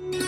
you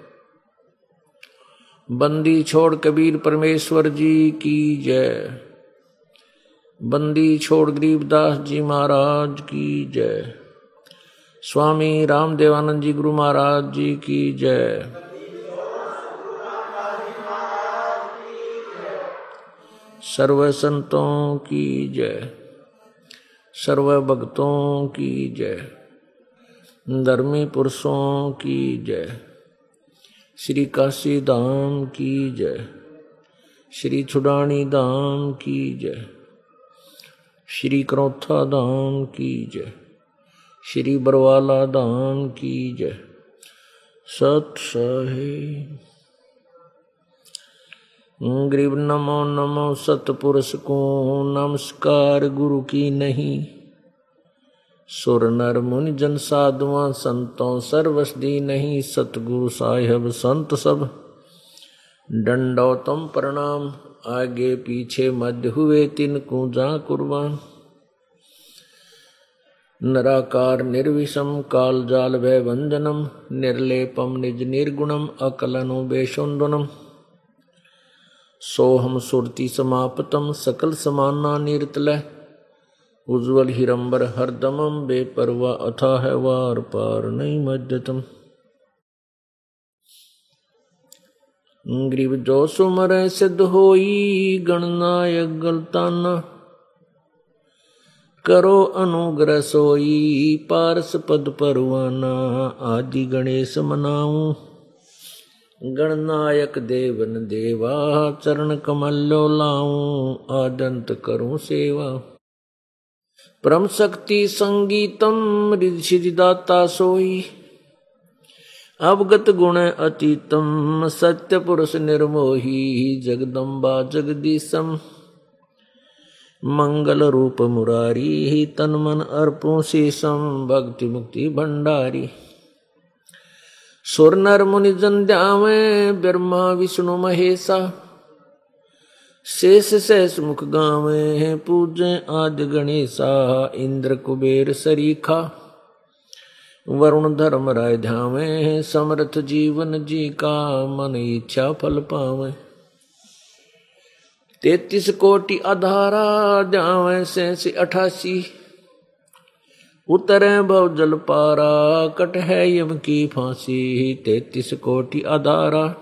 बंदी छोड़ कबीर परमेश्वर जी की जय। बंदी छोड़ गरीबदास जी महाराज की जय। स्वामी रामदेवानंद जी गुरु महाराज जी की जय। सर्व संतों की जय। सर्व भक्तों की जय। धर्मी पुरुषों की जय। श्री काशी धाम की जय। श्री छुडानी धाम की जय। श्री क्रोथा धाम की जय। श्री बरवाला धाम की जय। सत सहे। ग्रीव नमो नमो सतपुरुष को नमस्कार, गुरु की नहीं। सुर नर मुनि जन साधुआ संतों सर्वसदी नहीं सतगुरु साहेब संत सब। डंडो तुम प्रणाम, आगे पीछे मध्य हुए तिन जा कुर्बान। नराकार निर्विषम, काल जाल भय वंजनम निर्लेपम निज निर्गुणम, अकलनो बेशोन्दनम सोहम सुरति समापतम, सकल समाना निरतलय। उज्जवल हिरंबर हरदमम बेपरवा अथा है वार पार नहीं मध्यतम ग्रीव जो सुमर सिद्ध होई गणनायक गलताना। करो अनुग्रह सोई, पारस पद परवाना, आदि गणेश मनाऊं। गणनायक देवन देवा, चरण कमलो लाऊं, आदंत करूँ सेवा। परम शक्ति संगीतम रिदाता सोई। अवगत गुण अतीतम, सत्य पुरुष निर्मोही, जगदम्बा जगदीशम। मंगल रूप मुरारी, तन मन अर्पो शेषम, भक्ति मुक्ति भंडारी। सुर नर मुनि जन ब्रह्मा विष्णु महेशा। शेष शेष मुख गावे हैं पूजे आदि गणेशा, इंद्र कुबेर सरीखा। वरुण धर्म राय ध्यावे समर्थ जीवन जी का मन इच्छा फल पावे। तैतीस कोटि अधारा ध्यावे से अठासी। उतरे भव जल पारा कट है यम की फांसी, तैतीस कोटि अधारा।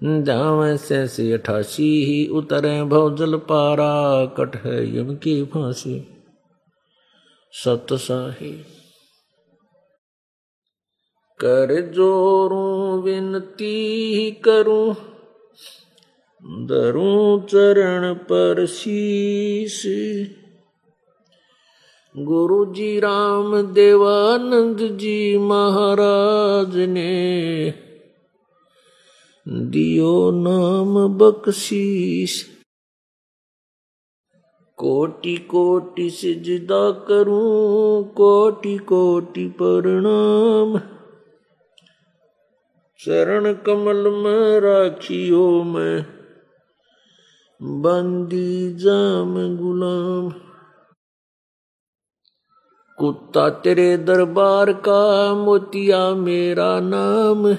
जावे से अठासी ही उतरे भवजल पारा कट है यम की फांसी। सत साही कर जोरू विनती करूँ दरूं चरण पर शीश। गुरु जी राम देवानंद जी महाराज ने दियो नाम बख्शीश। कोटि कोटि सिजदा करूँ, कोटि कोटि प्रणाम। चरण कमल में राखियो मैं, बंदी जाम गुलाम। कुत्ता तेरे दरबार का मोतिया मेरा नाम।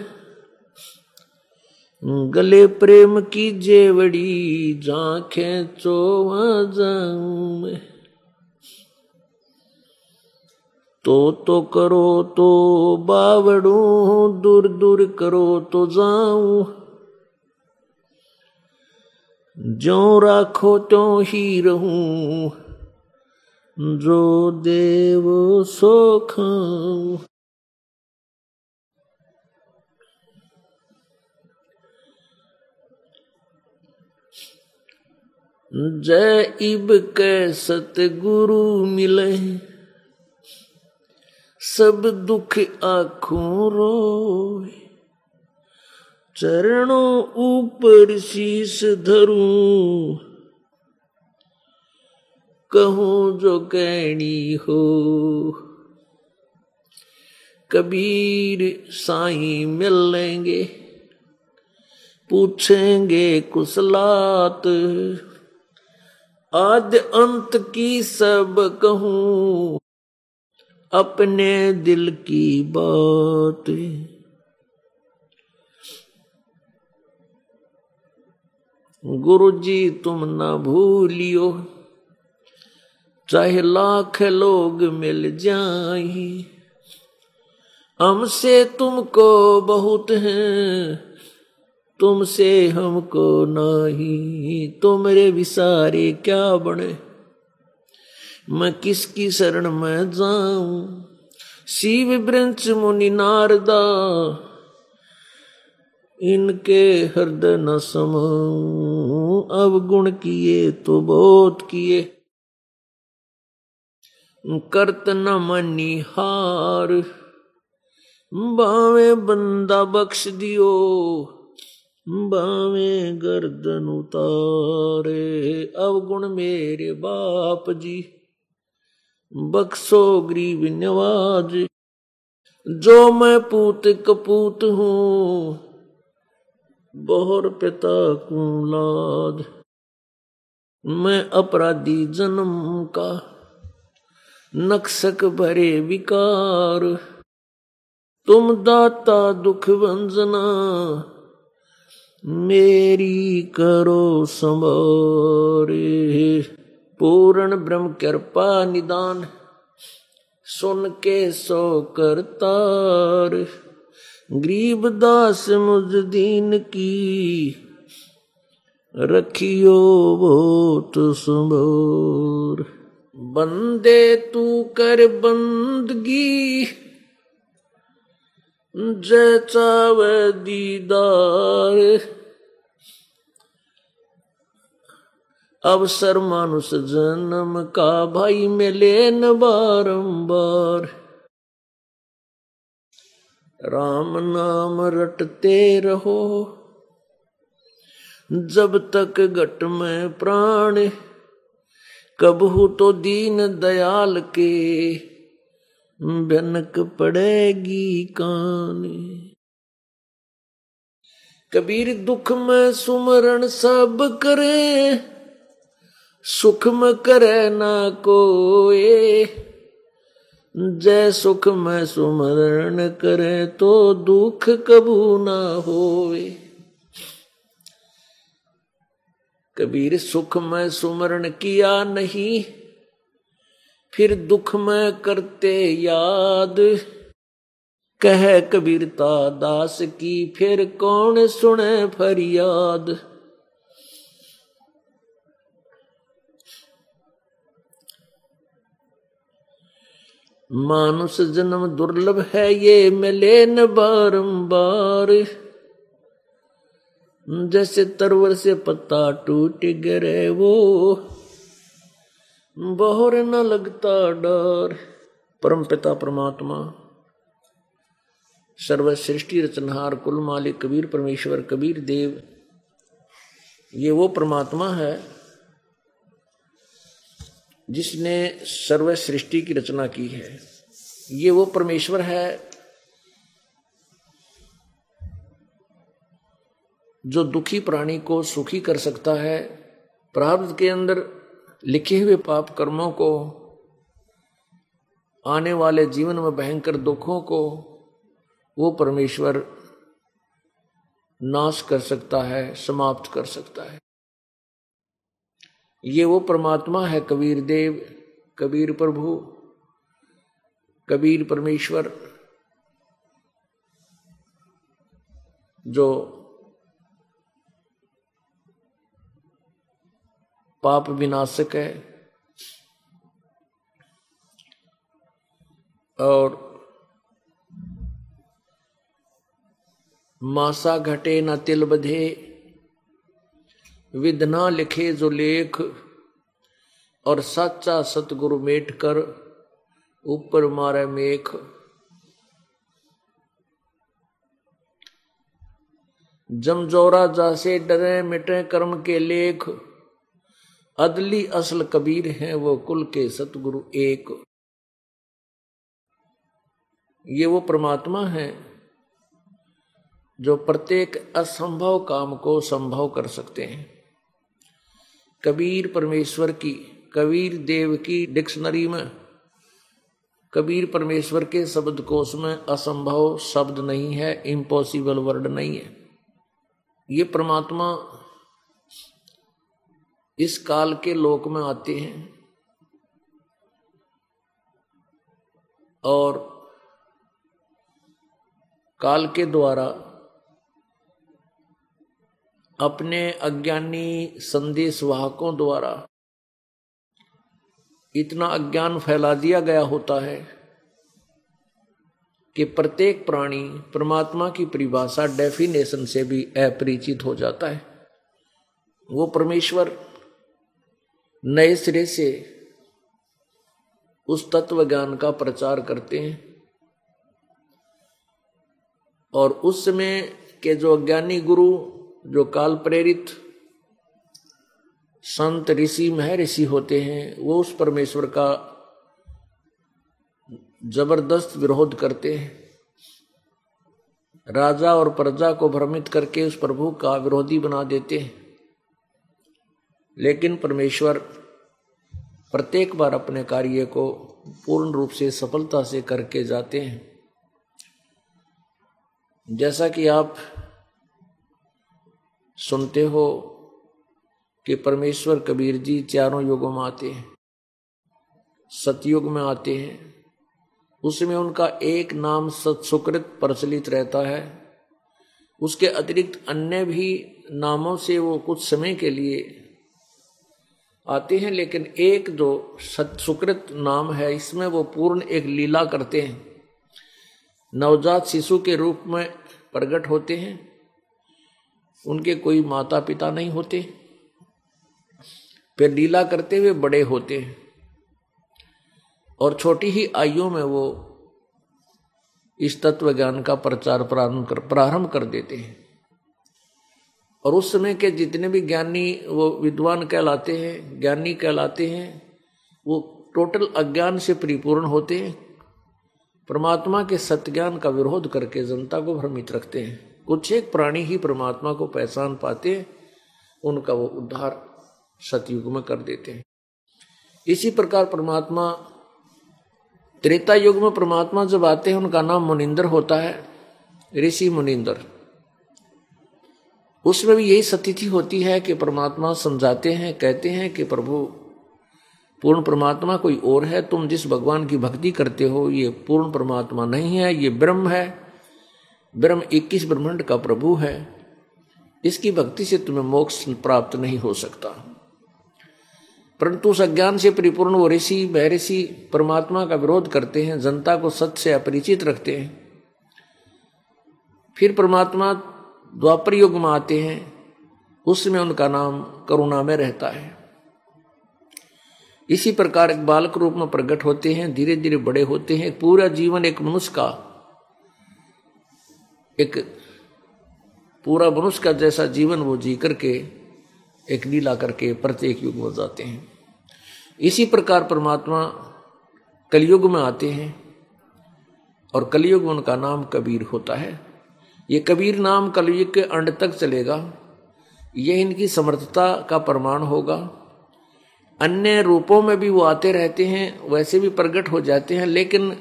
गले प्रेम की जेवड़ी जाखे चोवा जाऊँ मैं। तो तो करो तो बावड़ू, दूर दूर करो तो जाऊँ। जो राखो तो ही रहूँ, जो देव सो खाऊं। जय इब के सतगुरु मिले, सब दुख आँखों रो चरणों ऊपर शीश धरूं। कहूँ जो कहनी हो। कबीर साई मिल लेंगे पूछेंगे कुशलात आद अंत की सब कहूँ, अपने दिल की बात। गुरु जी तुम ना भूलियो, चाहे लाख लोग मिल जाए। हमसे तुमको बहुत हैं तुमसे हमको नाही तो मेरे विसारे क्या बने? मैं किसकी शरण में जाऊँ? शिव ब्रंच मुनि नारदा, इनके हृदय न सम। अब गुण किए तो बहुत किए। करत न मनी हार, बावे बंदा बख्श दियो। बावे गर्दन उतारे। अवगुण मेरे बाप जी बक्सो ग्रीव नवाज़। जो मैं पूत कपूत हूँ, बहुर पिता कुलाद मैं अपराधी जन्म का नक्सक भरे विकार। तुम दाता दुख वंजना मेरी करो संभारे पूर्ण ब्रह्म कृपा निदान, सुन के सो करतार। गरीब दास मुझ दीन की, रखियो बहुत संभोर बंदे तू कर बंदगी जय चावे दीदार अवसर मानुष जन्म का भाई मिले न बारंबार राम नाम रटते रहो जब तक घट में प्राण कबहू तो दीन दयाल के बनक पड़ेगी कान कबीर दुख में सुमरण सब करे, सुख में करे ना कोए। जय सुख में सुमरण करे तो दुख कबू ना होए। कबीर सुख में सुमरण किया नहीं फिर दुख में करते याद। कह कबीरता दास की, फिर कौन सुने फरियाद। मानुष जन्म दुर्लभ है ये मिले न बारंबार। जैसे तरवर से पत्ता टूट गिरे वो। बहुर न लगता डर। परम पिता परमात्मा सर्व सृष्टि रचनहार, कुल मालिक, कबीर परमेश्वर, कबीर देव, ये वो परमात्मा है जिसने सर्व सृष्टि की रचना की है। ये वो परमेश्वर है जो दुखी प्राणी को सुखी कर सकता है, प्रारब्ध के अंदर लिखे हुए पाप कर्मों को, आने वाले जीवन में भयंकर दुखों को, वो परमेश्वर नाश कर सकता है, समाप्त कर सकता है। ये वो परमात्मा है, कबीर देव, कबीर प्रभु, कबीर परमेश्वर, जो पाप विनाशक है। और मासा घटे न तिल बधे, विधना लिखे जो लेख, और सच्चा सतगुरु मेट कर, ऊपर मारे मेख। जमजोरा जासे डरे मिटे कर्म के लेख अदली असल कबीर हैं वो कुल के सतगुरु एक। ये वो परमात्मा है जो प्रत्येक असंभव काम को संभव कर सकते हैं। कबीर परमेश्वर की, कबीर देव की डिक्शनरी में, कबीर परमेश्वर के शब्द कोश में असंभव शब्द नहीं है इम्पॉसिबल वर्ड नहीं है। ये परमात्मा इस काल के लोक में आते हैं और काल के द्वारा अपने अज्ञानी संदेश वाहकों द्वारा इतना अज्ञान फैला दिया गया होता है कि प्रत्येक प्राणी परमात्मा की परिभाषा डेफिनेशन से भी अपरिचित हो जाता है। वो परमेश्वर नए सिरे से उस तत्व ज्ञान का प्रचार करते हैं। और उस समय के जो अज्ञानी गुरु, जो काल प्रेरित संत ऋषि महर्षि होते हैं, वो उस परमेश्वर का ज़बरदस्त विरोध करते हैं। राजा और प्रजा को भ्रमित करके उस प्रभु का विरोधी बना देते हैं। लेकिन परमेश्वर प्रत्येक बार अपने कार्य को पूर्ण रूप से सफलता से करके जाते हैं। जैसा कि आप सुनते हो कि परमेश्वर कबीर जी चारों युगों में आते हैं, सतयुग में आते हैं। उसमें उनका एक नाम सत्सुकृत प्रचलित रहता है। उसके अतिरिक्त अन्य भी नामों से वो कुछ समय के लिए आते हैं, लेकिन एक जो सत्सुकृत नाम है, इसमें वो पूर्ण एक लीला करते हैं। नवजात शिशु के रूप में प्रकट होते हैं। उनके कोई माता पिता नहीं होते। फिर लीला करते हुए बड़े होते हैं। और छोटी ही आयु में वो इस तत्व ज्ञान का प्रचार प्रारंभ कर प्रारंभ कर देते हैं। और उस समय के जितने भी ज्ञानी वो विद्वान कहलाते हैं, ज्ञानी कहलाते हैं, वो टोटल अज्ञान से परिपूर्ण होते हैं। परमात्मा के सत्य का विरोध करके जनता को भ्रमित रखते हैं। कुछ एक प्राणी ही परमात्मा को पहचान पाते हैं, उनका वो उद्धार सतयुग में कर देते हैं। इसी प्रकार परमात्मा, त्रेता युग में परमात्मा जब आते हैं, उनका नाम मुनिंदर होता है, ऋषि मुनिंदर। उसमें भी यही स्थिति होती है कि परमात्मा समझाते हैं, कहते हैं कि प्रभु, पूर्ण परमात्मा कोई और है, तुम जिस भगवान की भक्ति करते हो, ये पूर्ण परमात्मा नहीं है, ये ब्रह्म है। ब्रह्म इक्कीस ब्रह्मांड का प्रभु है। इसकी भक्ति से तुम्हें मोक्ष प्राप्त नहीं हो सकता। परंतु उस अज्ञान से परिपूर्ण वो ऋषि, महर्षि परमात्मा का विरोध करते हैं, जनता को सत्य से अपरिचित रखते हैं। फिर परमात्मा द्वापर युग में आते हैं, उसमें उनका नाम करुणा में रहता है। इसी प्रकार एक बालक रूप में प्रकट होते हैं धीरे धीरे बड़े होते हैं, पूरा जीवन एक मनुष्य का, एक पूरा मनुष्य का जैसा जीवन वो जी करके एक लीला करके प्रत्येक युग में जाते हैं। इसी प्रकार परमात्मा कलयुग में आते हैं और कलयुग में उनका नाम कबीर होता है। ये कबीर नाम कलयुग के अंड तक चलेगा। यह इनकी समर्थता का प्रमाण होगा। अन्य रूपों में भी वो आते रहते हैं, वैसे भी प्रकट हो जाते हैं, लेकिन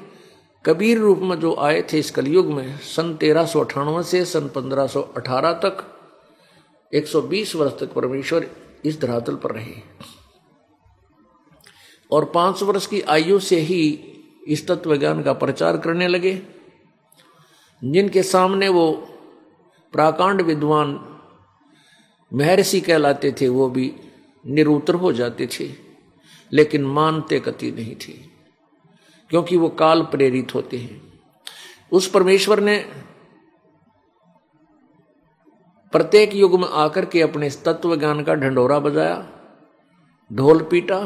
कबीर रूप में जो आए थे इस कलयुग में, सन तेरह सौ सन पंद्रह सौ अठारह तक 120 वर्ष तक परमेश्वर इस धरातल पर रहे। और पाँच वर्ष की आयु से ही इस तत्व ज्ञान का प्रचार करने लगे। जिनके सामने वो प्राकांड विद्वान महर्षि कहलाते थे, वो भी निरुतर हो जाते थे, लेकिन मानते कति नहीं थे, क्योंकि वो काल प्रेरित होते हैं। उस परमेश्वर ने प्रत्येक युग में आकर के अपने तत्व ज्ञान का ढंडोरा बजाया, ढोल पीटा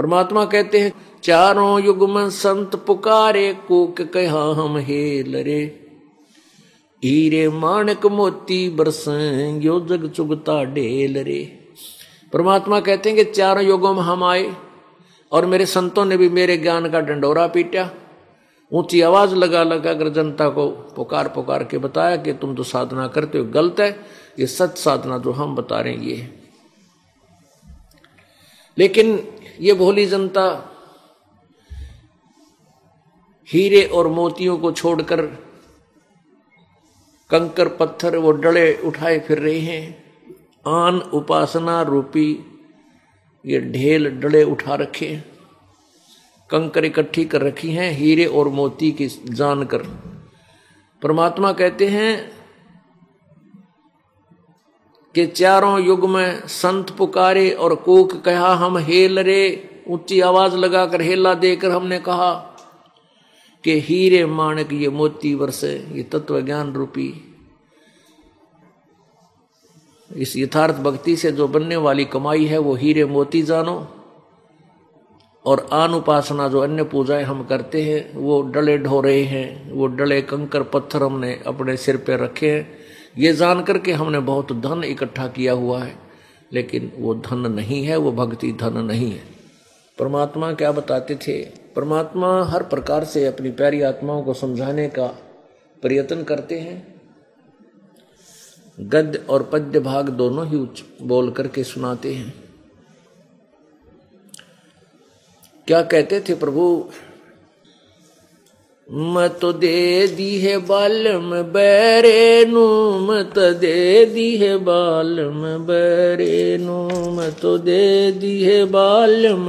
परमात्मा कहते हैं, चारों युग में संत पुकारे, कोक कहा हम हे लरे हीरे माणक मोती बरसें जग चुगता ढेल रे। परमात्मा कहते हैं कि चारों युगों में हम आए, और मेरे संतों ने भी मेरे ज्ञान का डंडोरा पीटा। ऊँची आवाज़ लगा लगा कर जनता को पुकार पुकार के बताया कि तुम तो साधना करते हो गलत है, ये सच साधना जो हम बता रहे हैं, ये लेकिन ये भोली जनता हीरे और मोतियों को छोड़कर कंकर पत्थर वो डले उठाए फिर रहे हैं। आन उपासना रूपी ये ढेल डले उठा रखे कंकर इकट्ठी कर रखी हैं, हीरे और मोती की जानकर परमात्मा कहते हैं कि चारों युग में संत पुकारे और कोक कहा, हम हेल रे। ऊँची आवाज़ लगाकर हेला देकर हमने कहा कि हीरे माणक ये मोती वर्षे ये तत्व ज्ञान रूपी। इस यथार्थ भक्ति से जो बनने वाली कमाई है, वो हीरे मोती जानो। और आन उपासना जो अन्य पूजाएँ हम करते हैं, वो डले ढो रहे हैं, वो डले कंकर पत्थर हमने अपने सिर पे रखे हैं। ये जान करके हमने बहुत धन इकट्ठा किया हुआ है, लेकिन वो धन नहीं है, वो भक्ति धन नहीं है। परमात्मा क्या बताते थे? परमात्मा हर प्रकार से अपनी प्यारी आत्माओं को समझाने का प्रयत्न करते हैं। गद्य और पद्य भाग दोनों ही उच्च बोल करके सुनाते हैं। क्या कहते थे प्रभु? मत दे दी है बालम बैरे नु, मत दे दी है बालम बैरे नु, मत दे दी है बालम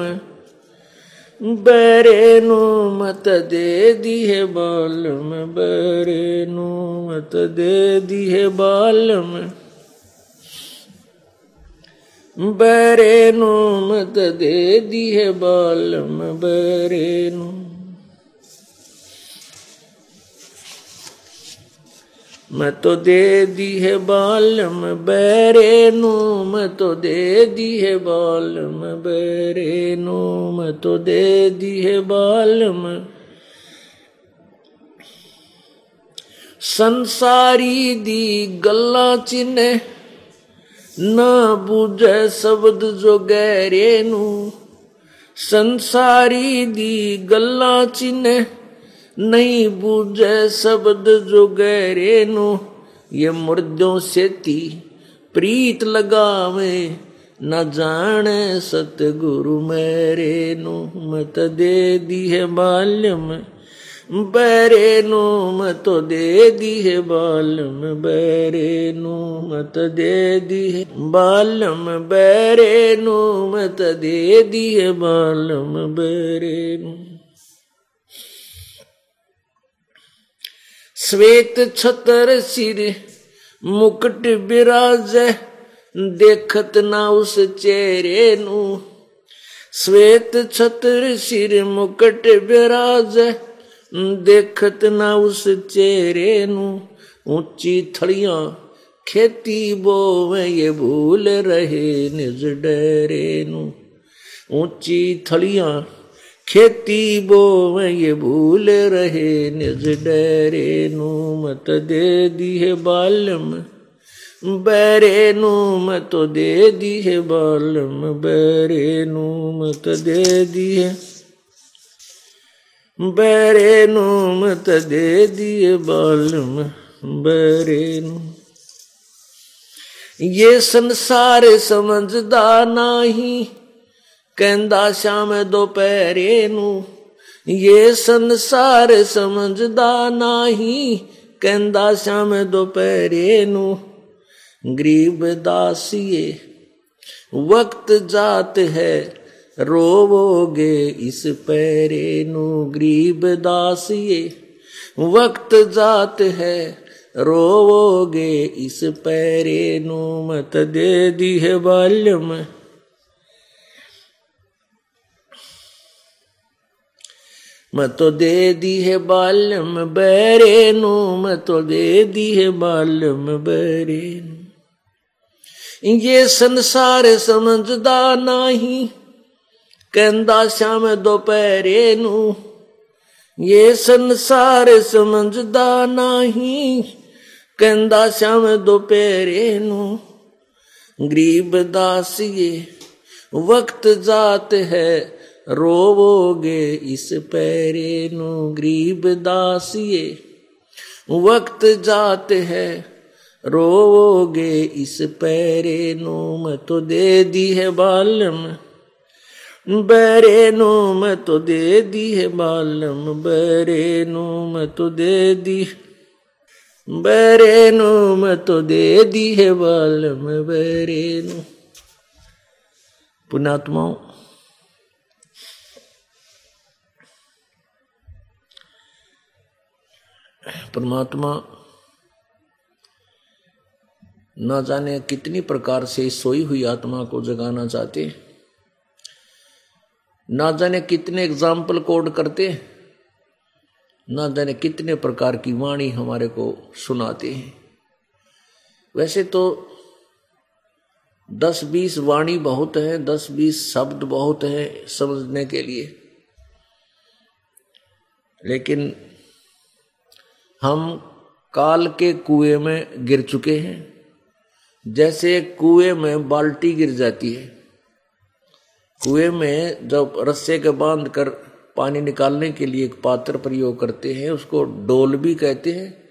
बरेनु मत दे दी है बालम बरेनु मत दे दी है बालम बरेनु मत दे दी है बालम बरेनु मैं तो दे दी है बालम बैरे नो मैं तो दे दी है बालम बैरे नो मैं तो दे दी है बालम। संसारी दी गल्ला चिन्ह, ना बुझे शब्द जो गहरे नु। संसारी दी गल्ला चिन्ह नहीं बूझे शब्द जो गहरे नो। ये मुर्दों से ती प्रीत लगावे, न जाने सतगुरु मेरे नो मत दे दी है बाल्यम, बैरे नो मत दे दी है बालम बैरे नो मत दे दी है बालम बैरे नो मत दे दी है बालम बैरे नो श्वेत छतर सिर, मुकुट बिराज, देखत ना उस चेहरे नु। श्वेत छतर सिर, मुकुट बिराज, देखत ना उस चेहरे नु। ऊँची थड़िया खेती बोवे, ये भूल रहे निज डरे नु। ऊँची थड़िया खेती बो ये भूल रहे, निज डरे नु मत दे दी है बालम। बैरे नु मत दे दी है बालम, बरे नु मत दे दी है। बैरे नु मत दे दिए बालम, बरे नु। ये संसार समझदा नहीं ਕਹਿੰਦਾ ਸ਼ਾਮ ਦੁਪਹਿਰੇ ਨੂੰ ਇਹ ਸੰਸਾਰ ਸਮਝਦਾ ਨਹੀਂ ਕਹਿੰਦਾ ਸ਼ਾਮ ਦੁਪਹਿਰੇ ਨੂੰ ਗਰੀਬ ਦਾਸੀਏ ਵਕਤ ਜਾਤ ਹੈ ਰੋਵੋਗੇ ਇਸ ਪੈਰੇ ਨੂੰ ਗਰੀਬ ਦਾਸੀਏ ਵਕਤ ਜਾਤ ਹੈ ਰੋਵੋਗੇ ਇਸ ਪੈਰੇ ਨੂੰ ਮਤ ਦੇ ਦੀ ਹੈ ਬਾਲਮ ਮਤੋ ਦੇ ਦੀ ਹੈ ਬਾਲਮ ਬੈਰੇ ਨੂੰ ਮਤੋ ਦੇ ਦੀ ਹੈ ਬਾਲਮ ਬੈਰੇ ਨੂੰ ਇਹ ਸੰਸਾਰ ਸਮਝਦਾ ਨਹੀਂ ਕਹਿੰਦਾ ਸ਼ਾਮ ਦੁਪਹਿਰੇ ਨੂੰ ਇਹ ਸੰਸਾਰ ਸਮਝਦਾ ਨਹੀਂ ਕਹਿੰਦਾ ਸ਼ਾਮ ਦੁਪਹਿਰੇ ਨੂੰ ਗਰੀਬ ਦਾਸੀਏ ਵਕਤ ਜਾਤ ਹੈ रोवोगे इस पैरे नु गरीब दासिए वक्त जाते है, रोवोगे इस पैरे नु मैं तो दे दी है बालम। बरे नु मैं तो दे दी है बालम, बरे नु मैं तो दे दी। बरे नु मैं तो दे दी है बालम, बरे नु। पुणात्माओं परमात्मा न जाने कितनी प्रकार से सोई हुई आत्मा को जगाना चाहते, न जाने कितने एग्ज़ाम्पल कोड करते, न जाने कितने प्रकार की वाणी हमारे को सुनाते हैं। वैसे तो दस बीस वाणी बहुत है, दस बीस शब्द बहुत है समझने के लिए, लेकिन हम काल के कुएँ में गिर चुके हैं। जैसे कुएँ में बाल्टी गिर जाती है। कुएँ में जब रस्से के बाँध कर पानी निकालने के लिए एक पात्र प्रयोग करते हैं, उसको डोल भी कहते हैं।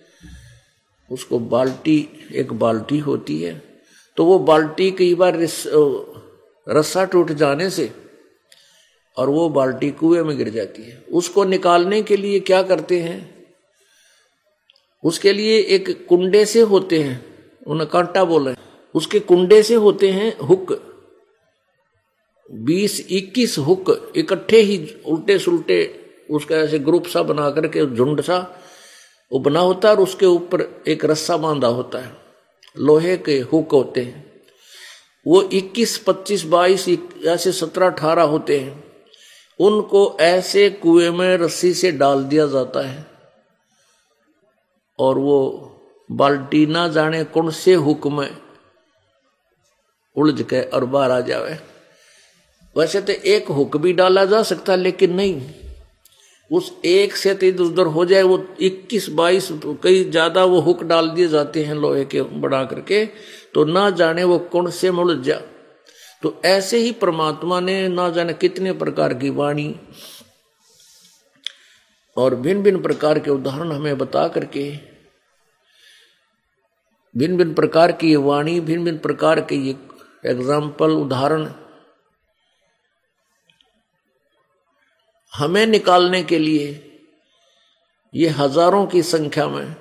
उसको बाल्टी, एक बाल्टी होती है। तो वो बाल्टी कई बार रस्सा टूट जाने से और वो बाल्टी कुएँ में गिर जाती है। उसको निकालने के लिए क्या करते हैं? उसके लिए एक कुंडे से होते हैं। उन्हें कांटा बोले उसके कुंडे से होते हैं हुक। बीस इक्कीस हुक इकट्ठे ही उल्टे सुलटे उसका ऐसे ग्रुप सा बना करके झुंड सा वो बना होता है और उसके ऊपर एक रस्सा बांधा होता है। लोहे के हुक होते हैं। वो 21, 25, 22 ऐसे 17, 18 होते हैं। उनको ऐसे कुएँ में रस्सी से डाल दिया जाता है। और वो बाल्टी ना जाने कौन से हुक्म उलझ के और बाहर आ जावे। वैसे तो एक हुक भी डाला जा सकता, लेकिन नहीं। उस एक से तो इधर उधर हो जाए, वो 21 22 कई ज़्यादा वो हुक डाल दिए जाते हैं लोहे के बढ़ा करके तो ना जाने वो कौन से मुड़ जा। तो ऐसे ही परमात्मा ने ना जाने कितने प्रकार की वाणी और भिन्न भिन्न प्रकार के उदाहरण हमें बता करके भिन्न भिन्न प्रकार की ये वाणी भिन्न भिन्न प्रकार के ये एग्ज़ाम्पल उदाहरण, हमें निकालने के लिए ये हज़ारों की संख्या में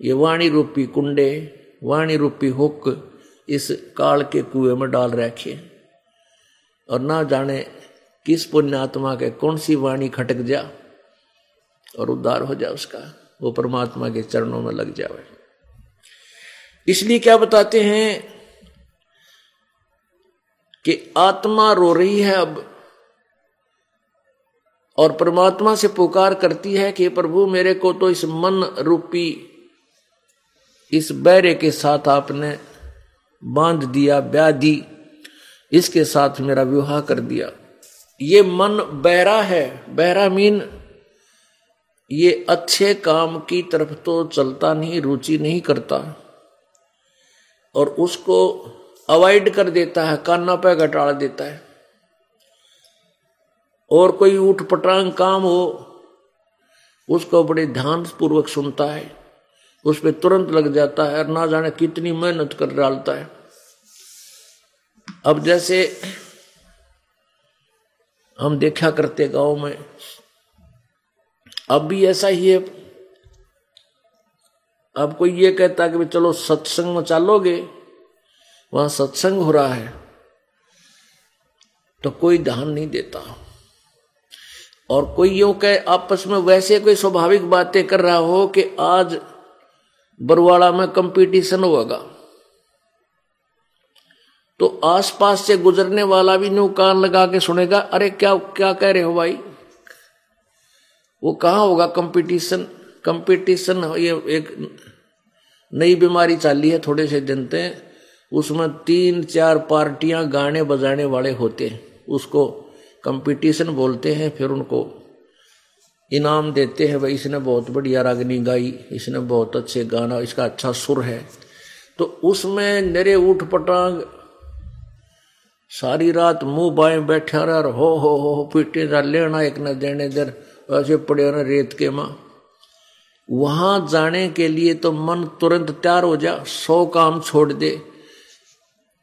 ये वाणी रूपी कुंडे, वाणी रूपी हुक इस काल के कुएँ में डाल रखे और ना जाने किस पुण्यात्मा के कौन सी वाणी खटक जा और उद्धार हो जाए उसका? वो परमात्मा के चरणों में लग जाए इसलिए क्या बताते हैं कि आत्मा रो रही है अब और परमात्मा से पुकार करती है कि प्रभु मेरे को तो इस मन रूपी, इस बैरे के साथ आपने बाँध दिया ब्याधि इसके साथ मेरा विवाह कर दिया। ये मन बहरा है। बहरा मीन ये अच्छे काम की तरफ़ तो चलता नहीं, रुचि नहीं करता। और उसको अवॉइड कर देता है काना पे घटाड़ देता है। और कोई ऊट पटांग काम हो, उसको बड़े ध्यान पूर्वक सुनता है। उस पर तुरंत लग जाता है और ना जाने कितनी मेहनत कर डालता है। अब जैसे हम देखा करते गाँव में। अब भी ऐसा ही है। अब कोई ये कहता कि चलो सत्संग में चालोगे वहाँ सत्संग हो रहा है तो कोई ध्यान नहीं देता। और कोई यूँ कहे, आपस में वैसे कोई स्वाभाविक बातें कर रहा हो कि आज बरवाड़ा में कंपटीशन होगा। तो आसपास से गुजरने वाला भी न्यू कान लगा के सुनेगा, अरे, क्या क्या कह रहे हो भाई? वो कहाँ होगा? कंपटीशन कंपटीशन, ये एक नई बीमारी चाली है, थोड़े से जनते हैं उसमें तीन, चार पार्टियाँ गाने बजाने वाले होते हैं। उसको कंपटीशन बोलते हैं, फिर उनको इनाम देते हैं, भाई, इसने बहुत बढ़िया रागनी गाई, इसने बहुत अच्छे गाना, इसका अच्छा सुर है। तो उसमें नरे उठ पटांग सारी रात मुँह बाएँ बैठे रहा, हो हो हो पीटे लेना, एक न देने दर वैसे पड़े ना रेत के माँ। वहाँ जाने के लिए तो मन तुरंत तैयार हो जा, सौ काम छोड़ दे।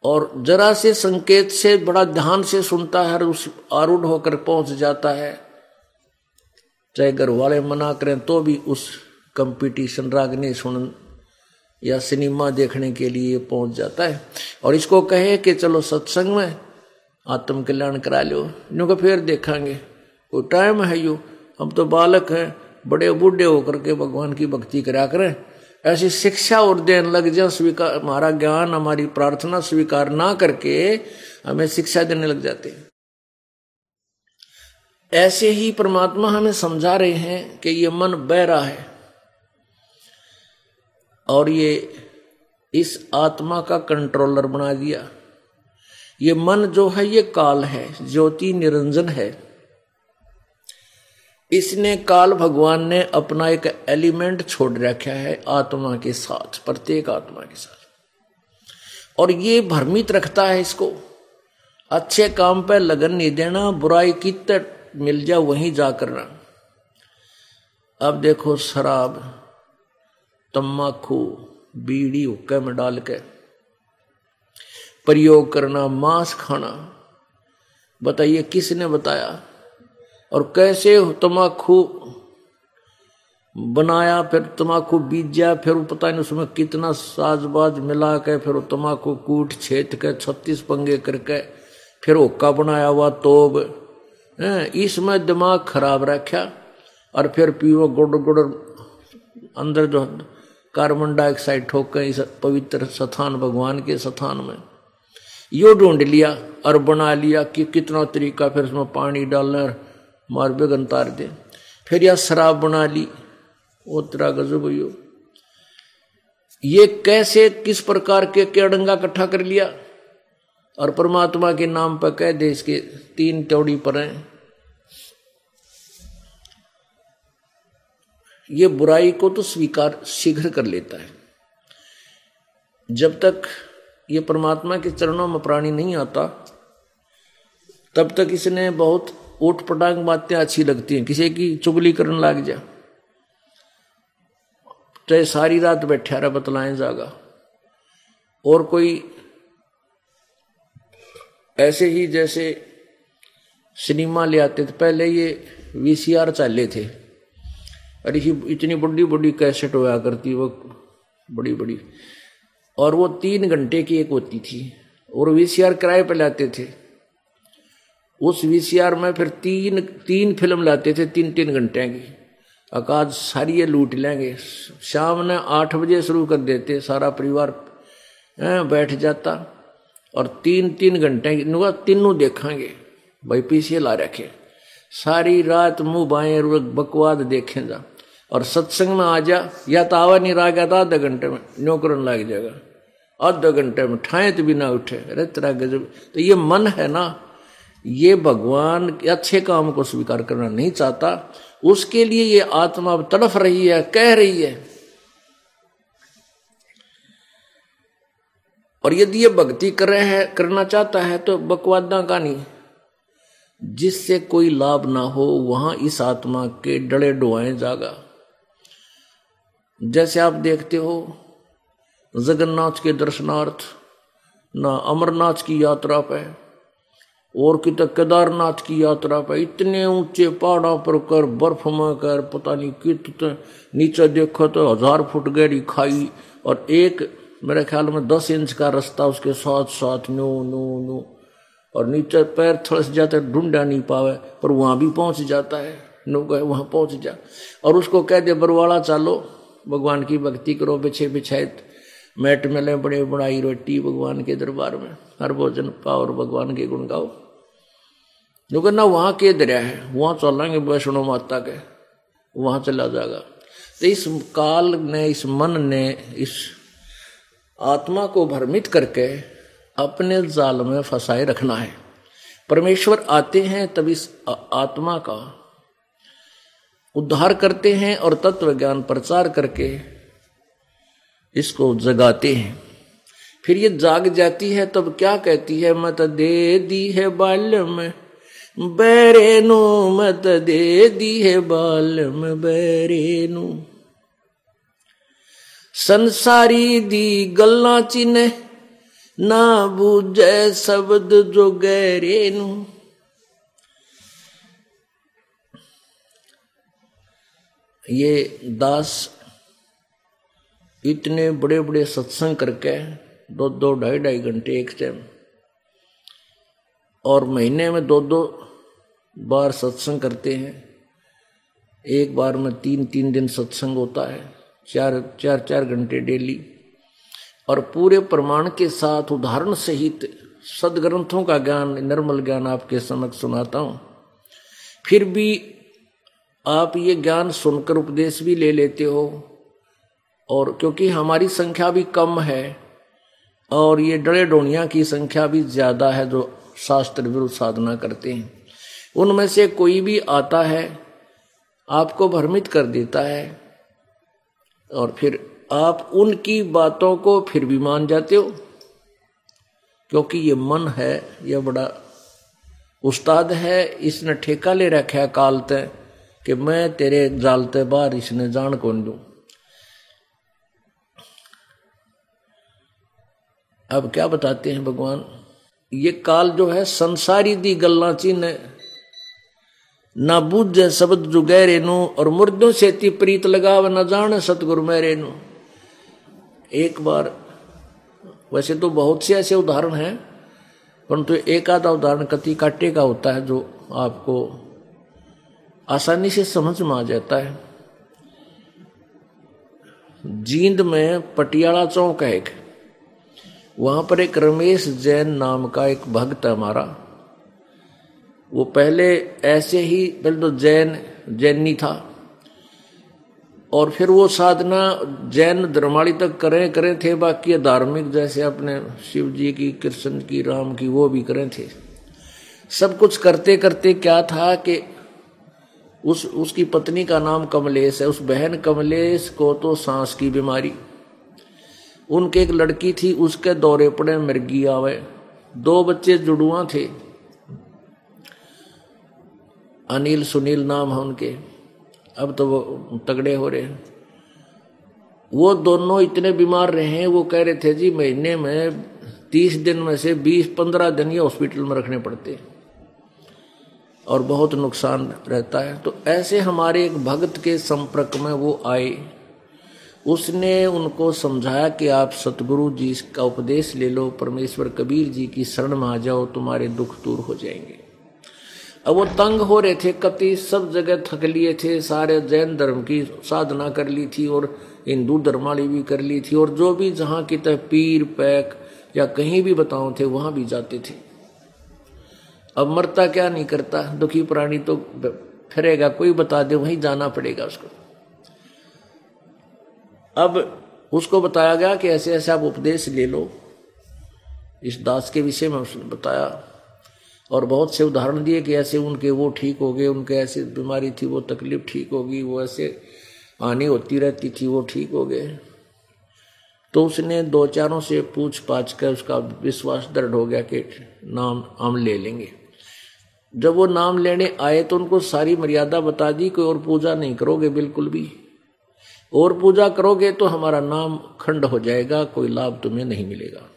और जरा से संकेत से, बड़ा ध्यान से सुनता है और उस आरूढ़ होकर पहुँच जाता है। चाहे घर वाले मना करें तो भी उस कंपटीशन रागने सुन या सिनेमा देखने के लिए पहुँच जाता है। और इसको कहे कि चलो सत्संग में आत्म कल्याण करा लो। इनको फिर देखेंगे। कोई टाइम है यू। हम तो बालक हैं, बड़े बूढ़े होकर के भगवान की भक्ति करा करें। ऐसी शिक्षा और देन लग जाए, स्वीकार, हमारा ज्ञान, हमारी प्रार्थना स्वीकार ना करके हमें शिक्षा देने लग जाते हैं। ऐसे ही परमात्मा हमें समझा रहे हैं कि ये मन बह रहा है। और ये इस आत्मा का कंट्रोलर बना दिया। ये मन जो है, ये काल है, ज्योति निरंजन है। इसने काल भगवान ने अपना एक एलिमेंट छोड़ रखा है आत्मा के साथ, प्रत्येक आत्मा के साथ। और ये भ्रमित रखता है इसको। अच्छे काम पर लगन नहीं देना, बुराई कितने मिल जा वहीं जा करना अब देखो शराब। तम्बाकू, बीड़ी हुक्के में डाल के प्रयोग करना, मांस खाना। बताइए, किसने बताया? और कैसे तम्बाकू बनाया, फिर तम्बाकू बीजा फिर पता नहीं उसमें कितना साजबाज मिला के, फिर तम्बाकू कूट, छेद के, छत्तीस पंगे करके, फिर हुक्का बनाया, हुआ तोब। इसमें दिमाग खराब रखा, और फिर पीओ गुड़ गुड़ अंदर जो कार्बन डाइऑक्साइड ठोक के इस पवित्र स्थान, भगवान के स्थान में। यो ढूंढ लिया और बना लिया कि कितना तरीका, फिर उसमें पानी डालना मार बेगन तार दे। फिर यह शराब बना ली। वो तेरा गजब यो। ये कैसे, किस प्रकार के केड़ंगा इकट्ठा कर लिया? और परमात्मा के नाम पर कह दे, इसके तीन तौड़ी पर हैं। ये बुराई को तो स्वीकार, शीघ्र कर लेता है। जब तक ये परमात्मा के चरणों में प्राणी नहीं आता, तब तक इसने बहुत ओट पटांग बातें अच्छी लगती हैं। किसी की चुगली करने लग जा। चाहे सारी रात बैठा रहा बतलाएँ जागा। और कोई ऐसे ही जैसे सिनेमा ले आते थे, पहले ये वीसीआर चाले थे। अरे इतनी बड़ी बड़ी कैसेट होया करती, वो बड़ी बड़ी। और वो तीन घंटे की एक होती थी, और वीसीआर किराए पे लाते थे। उस वीसीआर में फिर तीन तीन फ़िल्म लाते थे, तीन तीन घंटे की। अकाज सारी ये लूट लेंगे। शाम ने आठ बजे शुरू कर देते, सारा परिवार बैठ जाता। और तीन तीन घंटे तीनों देखेंगे। भाई, पीछे ला रखे। सारी रात मुँह बाएँ बकवाद देखें जा और सत्संग में आ जा, या तो आवा नहीं रहा गया तो आधे घंटे में, नौकरन लग जाएगा। आधे घंटे में ठाए तो भी ना उठे। अरे तेरा गजब। तो ये मन है ना, ये भगवान अच्छे काम को स्वीकार करना नहीं चाहता। उसके लिए ये आत्मा तड़फ रही है, कह रही है। और यदि ये भक्ति कर रहे हैं, करना चाहता है तो बकवादा का नहीं। जिससे कोई लाभ ना हो, वहाँ इस आत्मा के डड़े डुआए जागा। जैसे आप देखते हो, जगन्नाथ के दर्शनार्थ ना अमरनाथ की यात्रा पे और कि तक केदारनाथ की यात्रा पर इतने ऊँचे पहाड़ों पर कर, बर्फ़ में कर, पता नहीं कितने नीचे देखो तो हज़ार फुट गहरी खाई और एक मेरे ख्याल में दस इंच का रास्ता उसके साथ साथ नो नो नो। और नीचे पैर थड़स जाते ढूंढा नहीं पावे, पर वहाँ भी पहुँच जाता है। नो गए, वहाँ पहुँच जा। और उसको कह दे बरवाड़ा चालो। भगवान की भक्ति करो बिछे बिछाए मैट में ले बड़े बनाई रोटी भगवान के दरबार में। हर भोजन पाओ और भगवान के गुण गाओ। जो ना, वहाँ के दरिया है, वहाँ चलेंगे वैष्णो माता के, वहाँ चला जाएगा। तो इस काल ने, इस मन ने, इस आत्मा को भ्रमित करके अपने जाल में फंसाए रखना है। परमेश्वर आते हैं तब इस आत्मा का उद्धार करते हैं और तत्व ज्ञान प्रचार करके इसको जगाते हैं। फिर ये जाग जाती है, तब क्या कहती है, मत दे दी है बाल्य में बैरेनु मत दे दी है बाल्य में बैरेनु संसारी दी गल्ला चिन्ह, ना बूझे शब्द जो गहरे ये दास इतने बड़े बड़े सत्संग करके दो दो, ढाई ढाई घंटे एक टाइम और महीने में दो दो बार सत्संग करते हैं। एक बार में तीन तीन दिन सत्संग होता है। चार चार चार घंटे डेली। और पूरे प्रमाण के साथ उदाहरण सहित सदग्रंथों का ज्ञान, निर्मल ज्ञान आपके समक्ष सुनाता हूँ। फिर भी आप ये ज्ञान सुनकर उपदेश भी ले लेते हो। और क्योंकि हमारी संख्या भी कम है, और ये डरे डोनिया की संख्या भी ज़्यादा है जो शास्त्र विरुद्ध साधना करते हैं। उनमें से कोई भी आता है, आपको भ्रमित कर देता है, और फिर आप उनकी बातों को फिर भी मान जाते हो। क्योंकि ये मन है यह बड़ा उस्ताद है, इसने ठेका ले रखा है काल तय कि मैं तेरे जालते बाहर इसने जान कौन दू? अब क्या बताते हैं भगवान? ये काल जो है संसारी दी गल्ला चिन्ह ना। बुझ शब्द जो गहरे नु और मुर्दों से ती प्रीत लगाव, न जान सतगुरु मेरे नु। एक बार, वैसे तो बहुत से ऐसे उदाहरण हैं, परंतु तो एक आधा उदाहरण कति काटे का होता है जो आपको आसानी से समझ में आ जाता है। जींद में पटियाला चौक है एक वहाँ पर एक रमेश जैन नाम का एक भक्त है हमारा। वो पहले ऐसे ही, पहले तो जैन, जैनी था। और फिर वो साधना जैन धर्माड़ी तक करें करें थे, बाकी धार्मिक जैसे अपने शिव जी की, कृष्ण की, राम की, वो भी करें थे। सब कुछ करते करते क्या था कि उस, उसकी पत्नी का नाम कमलेश है। उस बहन कमलेश को तो सांस की बीमारी। उनके एक लड़की थी, उसके दौरे पड़े मिर्गी आवे। दो बच्चे जुड़ुआ थे। अनिल सुनील नाम है उनके। अब तो वो तगड़े हो रहे हैं। वो दोनों इतने बीमार रहे हैं, वो कह रहे थे, जी, महीने में तीस दिन में से बीस, पंद्रह दिन ये हॉस्पिटल में रखने पड़ते और बहुत नुकसान रहता है। तो ऐसे हमारे एक भक्त के संपर्क में वो आए। उसने उनको समझाया कि आप सतगुरु जी का उपदेश ले लो, परमेश्वर कबीर जी की शरण में आ जाओ, तुम्हारे दुख दूर हो जाएँगे। अब वो तंग हो रहे थे, कति सब जगह थक लिए थे, सारे जैन धर्म की साधना कर ली थी और हिंदू धर्माली भी कर ली थी और जो भी जहाँ की तह पीर, पैक या कहीं भी बताओ थे, वहाँ भी जाते थे। अब मरता क्या नहीं करता? दुखी प्राणी तो फिरेगा, कोई बता दे, वहीं जाना पड़ेगा उसको। अब उसको बताया गया कि ऐसे ऐसे आप उपदेश ले लो। इस दास के विषय में उसने बताया। और बहुत से उदाहरण दिए कि ऐसे उनके वो ठीक हो गए, उनके ऐसे बीमारी थी, वो तकलीफ़ ठीक होगी, वो ऐसे आनी होती रहती थी, वो ठीक हो गए। तो उसने दो चारों से पूछ पाछ कर उसका विश्वास दृढ़ हो गया कि नाम हम ले लेंगे। जब वो नाम लेने आए तो उनको सारी मर्यादा बता दी, कोई और पूजा नहीं करोगे, बिल्कुल भी। और पूजा करोगे तो हमारा नाम खंड हो जाएगा, कोई लाभ तुम्हें नहीं मिलेगा।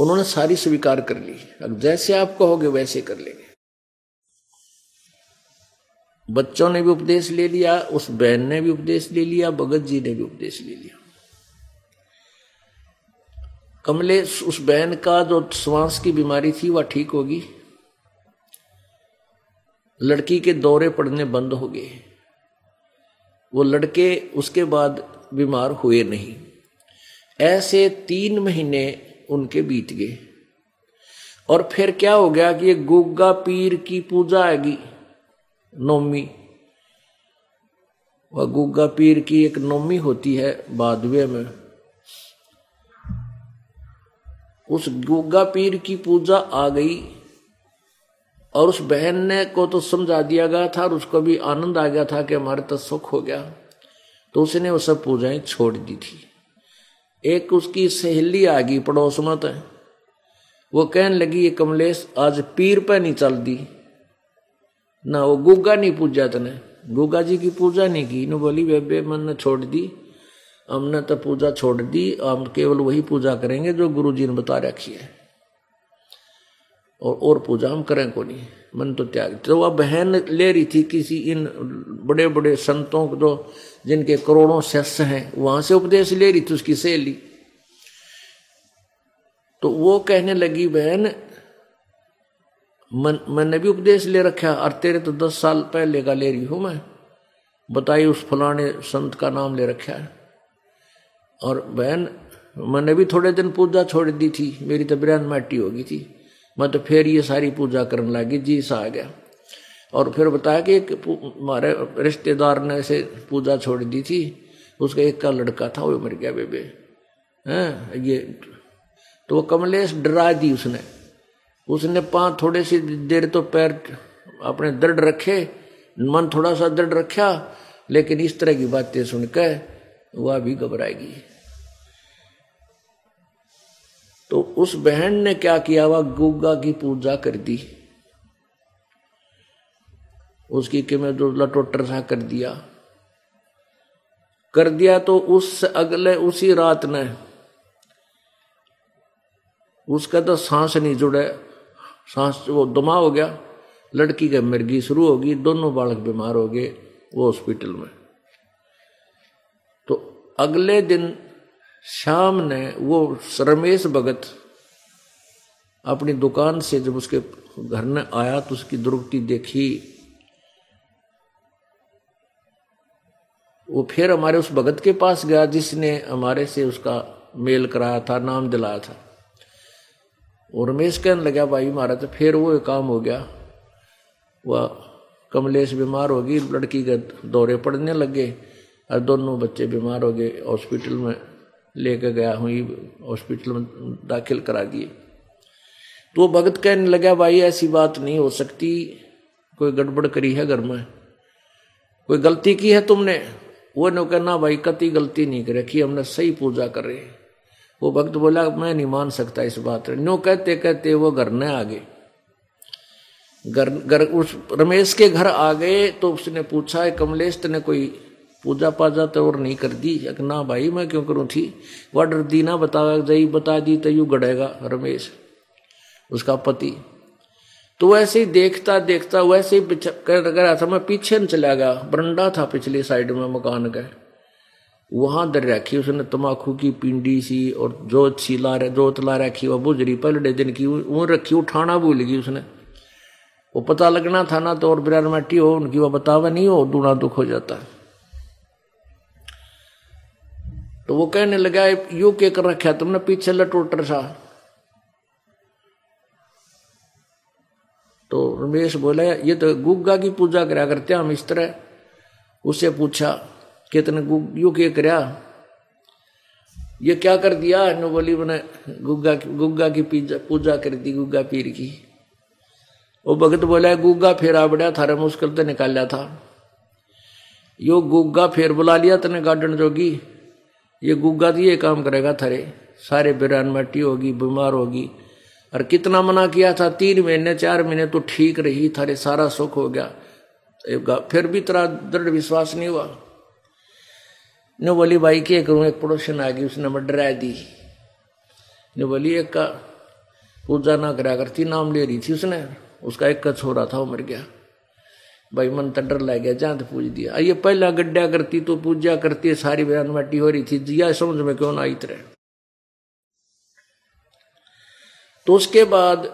उन्होंने सारी स्वीकार कर ली। अब जैसे आप कहोगे, वैसे कर लेंगे। बच्चों ने भी उपदेश ले लिया, उस बहन ने भी उपदेश ले लिया, भगत जी ने भी उपदेश ले लिया। कमलेश उस बहन का जो श्वास की बीमारी थी, वह ठीक होगी। लड़की के दौरे पड़ने बंद हो गए। वो लड़के उसके बाद बीमार हुए नहीं। ऐसे तीन महीने उनके बीत गए। और फिर क्या हो गया कि ये गुग्गा पीर की पूजा आएगी, नौमी। वह गुग्गा पीर की एक नौमी होती है बादवे में। उस गुग्गा पीर की पूजा आ गई और उस बहन ने को तो समझा दिया गया था और उसको भी आनंद आ गया था कि हमारे तो सुख हो गया। तो उसने वो सब पूजाएँ छोड़ दी थी। एक उसकी सहेली आ गई पड़ोस में तो। वो कहने लगी, ये कमलेश, आज पीर पे नहीं चल दी। ना वो गुग्गा नहीं पूजा तने। गुग्गा जी की पूजा नहीं की। नो बोली, बेबे, मन ने छोड़ दी। हमने तो पूजा छोड़ दी, हम केवल वही पूजा करेंगे जो गुरु जी ने बता रखी है। और और पूजा हम करें को नहीं मन तो त्याग। तो वह बहन ले रही थी किसी इन बड़े बड़े संतों को जो जिनके करोड़ों शिष्य हैं, वहाँ से उपदेश ले रही थी, उसकी सहेली। तो वो कहने लगी, बहन, मन, मैंने भी उपदेश ले रखा और तेरे तो दस साल पहले का ले रही हूँ मैं। बताई उस फलाने संत का नाम ले रखा है। और बहन, मैंने भी थोड़े दिन पूजा छोड़ दी थी, मेरी तो बिरान माटी हो गई थी। मैं तो फिर ये सारी पूजा करने लगी, जी सा आ गया। और फिर बताया कि एक हमारे रिश्तेदार ने ऐसे पूजा छोड़ दी थी, उसका एक का लड़का था, वो मर गया बेबे। हैं, ये तो वो कमलेश डरा दी उसने। उसने पाँच थोड़े सी देर तो पैर अपने दृढ़ रखे, मन थोड़ा सा दृढ़ रखा, लेकिन इस तरह की बातें सुनकर वह भी घबराएगी। तो उस बहन ने क्या किया? वह गुग्गा की पूजा कर दी। उसकी कि मैं जो लटोटर सा कर दिया। कर दिया तो उस अगले, उसी रात ने उसका तो सांस नहीं जुड़े। सांस वो दमा हो गया। लड़की का मिर्गी शुरू होगी। दोनों बालक बीमार हो गए वो हॉस्पिटल में। अगले दिन शाम ने वो रमेश भगत अपनी दुकान से जब उसके घर में आया तो उसकी दुर्गति देखी। वो फिर हमारे उस भगत के पास गया जिसने हमारे से उसका मेल कराया था, नाम दिलाया था। और रमेश कहने लगा, भाई मारा तो फिर वो एक काम हो गया। वह कमलेश बीमार होगी लड़की के दौरे पड़ने लगे और दोनों बच्चे बीमार हो गए, हॉस्पिटल में लेकर गया हुई हॉस्पिटल में दाखिल करा दिए। तो वो भगत कहने लगा, भाई, ऐसी बात नहीं हो सकती। कोई गड़बड़ करी है घर में? कोई गलती की है तुमने? वो नो कहना भाई, कति गलती नहीं करे, कि हमने सही पूजा कर। रहे वो भक्त बोला, मैं नहीं मान सकता इस बात नो कहते कहते वो घर न आ गए। घर घर, उस रमेश के घर आ गए तो उसने पूछा कमलेश, तने कोई पूजा पाजा तो और नहीं कर दी ना भाई, मैं क्यों करूँ? थी। वह डर दी ना बता जई बता दी तो यू गड़ेगा रमेश। उसका पति। तो वैसे ही देखता देखता, वैसे ही कर रहा था। मैं पीछे न चला गया। बरंडा था पिछली साइड में मकान का। वहाँ दर रखी उसने तमाकू की पिंडी सी और जोत सी ला जोत ला रखी वह बुजरी पहले दिन की, वो रखी, उठाना भूल गई उसने। वो पता लगना था ना तो और बिरार मट्टी हो, उनकी वह बतावा नहीं हो, दूना दुख हो जाता। है तो वो कहने लगा, यू के कर रखा तुमने पीछे लटोटर सा तो रमेश बोला, ये तो गुग्गा की पूजा करा करते हम इस तरह उससे पूछा कितने यू के करया ये क्या कर दिया? नो बोली, मैंने गुग्गा गुग्गा की पूजा कर दी, गुग्गा पीर की। वो भगत बोला, गुग्गा फेरा बड़ा, थारा मुश्किल तो निकाला था। यो गुग्गा फेर बुला लिया तने गार्डन जोगी। ये गुग्गा तो ये काम करेगा थरे। सारे बिरान मट्टी होगी, बीमार होगी। और कितना मना किया था? तीन महीने, चार महीने तो ठीक रही, थारे सारा सुख हो गया। फिर भी तेरा दृढ़ विश्वास नहीं हुआ। ने बोली, भाई, क्या करूँ? एक पड़ोसन आ गई, उसने मैं डरा दी। ने बोली, एक का पूजा ना करा करती, नाम ले रही थी उसने। उसका एक हो रहा था, वो मर गया। भाई मन तो डर लग गया जहाँ पूज दिया। ये पहला गड्ढा करती तो पूजा करती है सारी बयान मट्टी हो रही थी। जिया समझ में क्यों ना आई तरह तो उसके बाद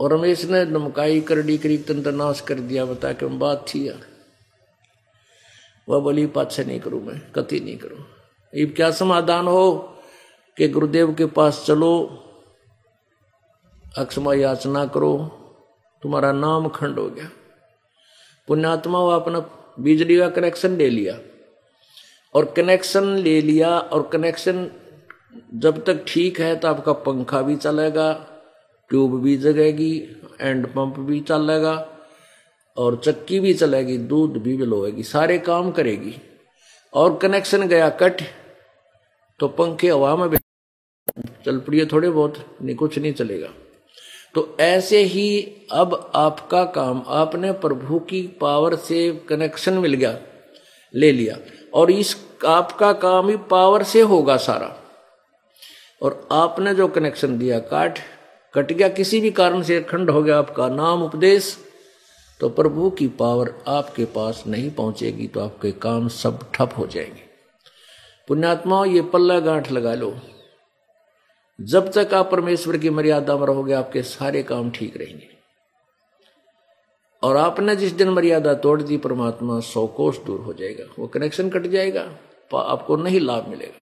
और रमेश ने नमकाई करडी करी तंत्र नाश कर दिया, बता के बात थी यार। वह बोली पाछे नहीं करूँ मैं, कति नहीं करूँ। अब क्या समाधान हो कि गुरुदेव के पास चलो अक्षमा याचना करो तुम्हारा नाम खंड हो गया। पुण्यात्मा वो अपना बिजली का कनेक्शन ले लिया। और कनेक्शन ले लिया और कनेक्शन जब तक ठीक है तो आपका पंखा भी चलेगा ट्यूब भी जगेगी एंड पंप भी चलेगा, और चक्की भी चलेगी, दूध भी बिलोएगी, सारे काम करेगी। और कनेक्शन गया कट तो पंखे हवा में चल पड़िए थोड़े बहुत नहीं, कुछ नहीं चलेगा। तो ऐसे ही अब आपका काम, आपने प्रभु की पावर से कनेक्शन मिल गया, ले लिया। और इस आपका काम ही पावर से होगा सारा। और आपने जो कनेक्शन दिया, काट, कट गया, किसी भी कारण से खंड हो गया आपका नाम उपदेश तो प्रभु की पावर आपके पास नहीं पहुंचेगी तो आपके काम सब ठप हो जाएँगे। पुण्यात्मा, ये पल्ला गांठ लगा लो। जब तक आप परमेश्वर की मर्यादा में रहोगे, आपके सारे काम ठीक रहेंगे। और आपने जिस दिन मर्यादा तोड़ दी, परमात्मा सौ कोष दूर हो जाएगा। वो कनेक्शन कट जाएगा आपको नहीं लाभ मिलेगा।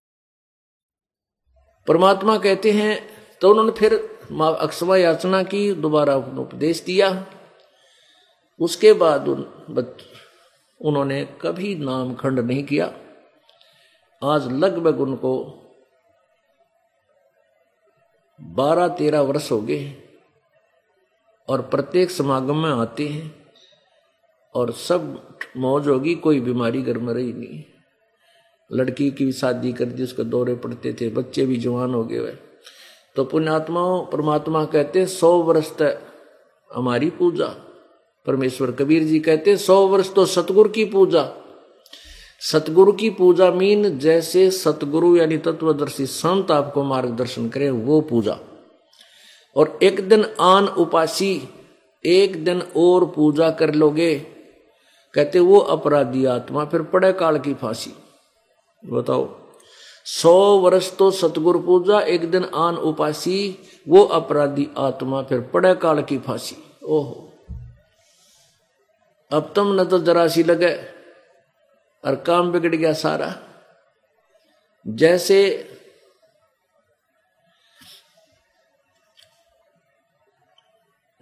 परमात्मा कहते हैं तो उन्होंने फिर अक्षमा याचना की, दोबारा उपदेश दिया। उसके बाद उन उन्होंने कभी नाम खंड नहीं किया। आज लगभग उनको बारह तेरह वर्ष हो गए और प्रत्येक समागम में आते हैं और सब मौज होगी, कोई बीमारी घर में रही नहीं लड़की की भी शादी कर दी, उसके दौरे पड़ते थे, बच्चे भी जवान हो गए हुए तो पुण्यात्माओं, परमात्मा कहते हैं, सौ वर्ष तक हमारी पूजा। परमेश्वर कबीर जी कहते हैं, सौ वर्ष तो सतगुर की पूजा। सतगुरु की पूजा मीन जैसे सतगुरु यानी तत्वदर्शी संत आपको मार्गदर्शन करें वो पूजा। और एक दिन आन उपासी, एक दिन और पूजा कर लोगे, कहते वो अपराधी आत्मा, फिर पड़े काल की फांसी। बताओ, सौ वर्ष तो सतगुरु पूजा, एक दिन आन उपासी, वो अपराधी आत्मा, फिर पड़े काल की फांसी। ओहो, अब तुम न तो जरा सी लगे। और काम बिगड़ गया सारा। जैसे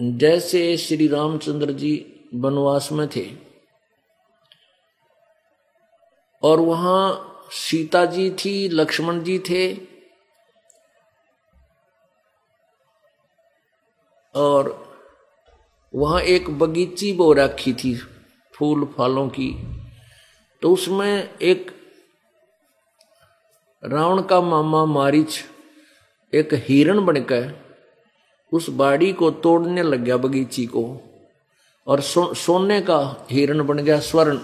जैसे श्री रामचंद्र जी वनवास में थे और वहाँ सीता जी थी, लक्ष्मण जी थे और वहाँ एक बगीची बो रखी थी फूल, फलों की। तो उसमें एक रावण का मामा मारिच एक हिरण बनकर उस बाड़ी को तोड़ने लग गया बगीची को और सो, सोने का हिरण बन गया स्वर्ण।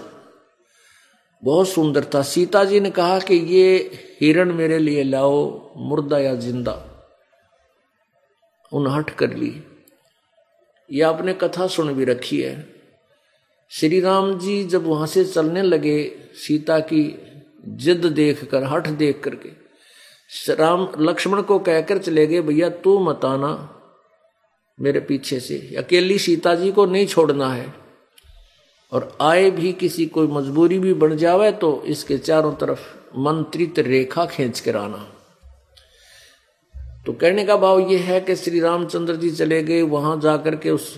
बहुत सुंदर था। सीता जी ने कहा कि ये हिरण मेरे लिए लाओ मुर्दा या ज़िंदा। उन हट कर ली। ये आपने कथा सुन भी रखी है। श्री राम जी जब वहाँ से चलने लगे, सीता की जिद देख कर हठ देख करके, राम लक्ष्मण को कहकर चले गए, भैया, तू मत आना मेरे पीछे से। अकेली सीता जी को नहीं छोड़ना है। और आए भी किसी कोई मजबूरी भी बन जावे तो इसके चारों तरफ़ मंत्रित रेखा खींच कर आना। तो कहने का भाव यह है कि श्री रामचंद्र जी चले गए, वहाँ जाकर के उस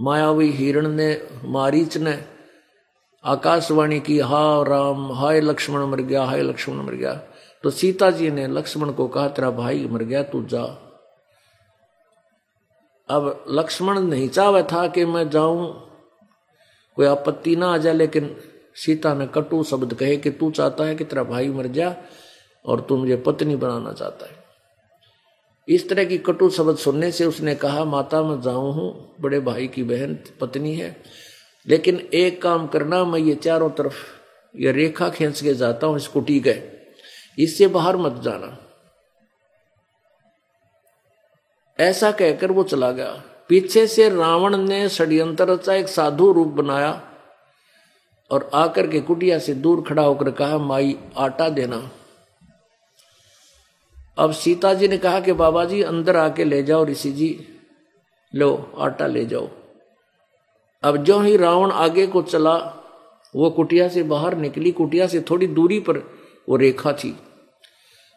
मायावी हिरण ने, मारीच ने, आकाशवाणी की, हा राम, हाय लक्ष्मण मर गया, हाय लक्ष्मण मर गया। तो सीता जी ने, लक्ष्मण को कहा, तेरा भाई मर गया, तू जा। अब लक्ष्मण नहीं चाहे था कि मैं जाऊँ। कोई आपत्ति ना आ जाए, लेकिन सीता ने कटु शब्द कहे कि तू चाहता है कि तेरा भाई मर जा और तू मुझे पत्नी बनाना चाहता है। इस तरह की कटु शब्द सुनने से उसने कहा, माता, मैं जाऊँ हूँ, बड़े भाई की बहन, पत्नी है। लेकिन एक काम करना, मैं ये चारों तरफ़, ये रेखा खींच के जाता हूँ इस कुटी गए इससे बाहर मत जाना। ऐसा कहकर वो चला गया। पीछे से रावण ने षड्यंत्र रचा एक साधु रूप बनाया और आकर के कुटिया से दूर खड़ा होकर कहा, माई, आटा देना। अब सीता जी ने कहा कि बाबा जी, अंदर आके ले जाओ ऋषि जी। लो, आटा ले जाओ। अब जो ही रावण आगे को चला, वो कुटिया से बाहर निकली। कुटिया से थोड़ी दूरी पर वो रेखा थी।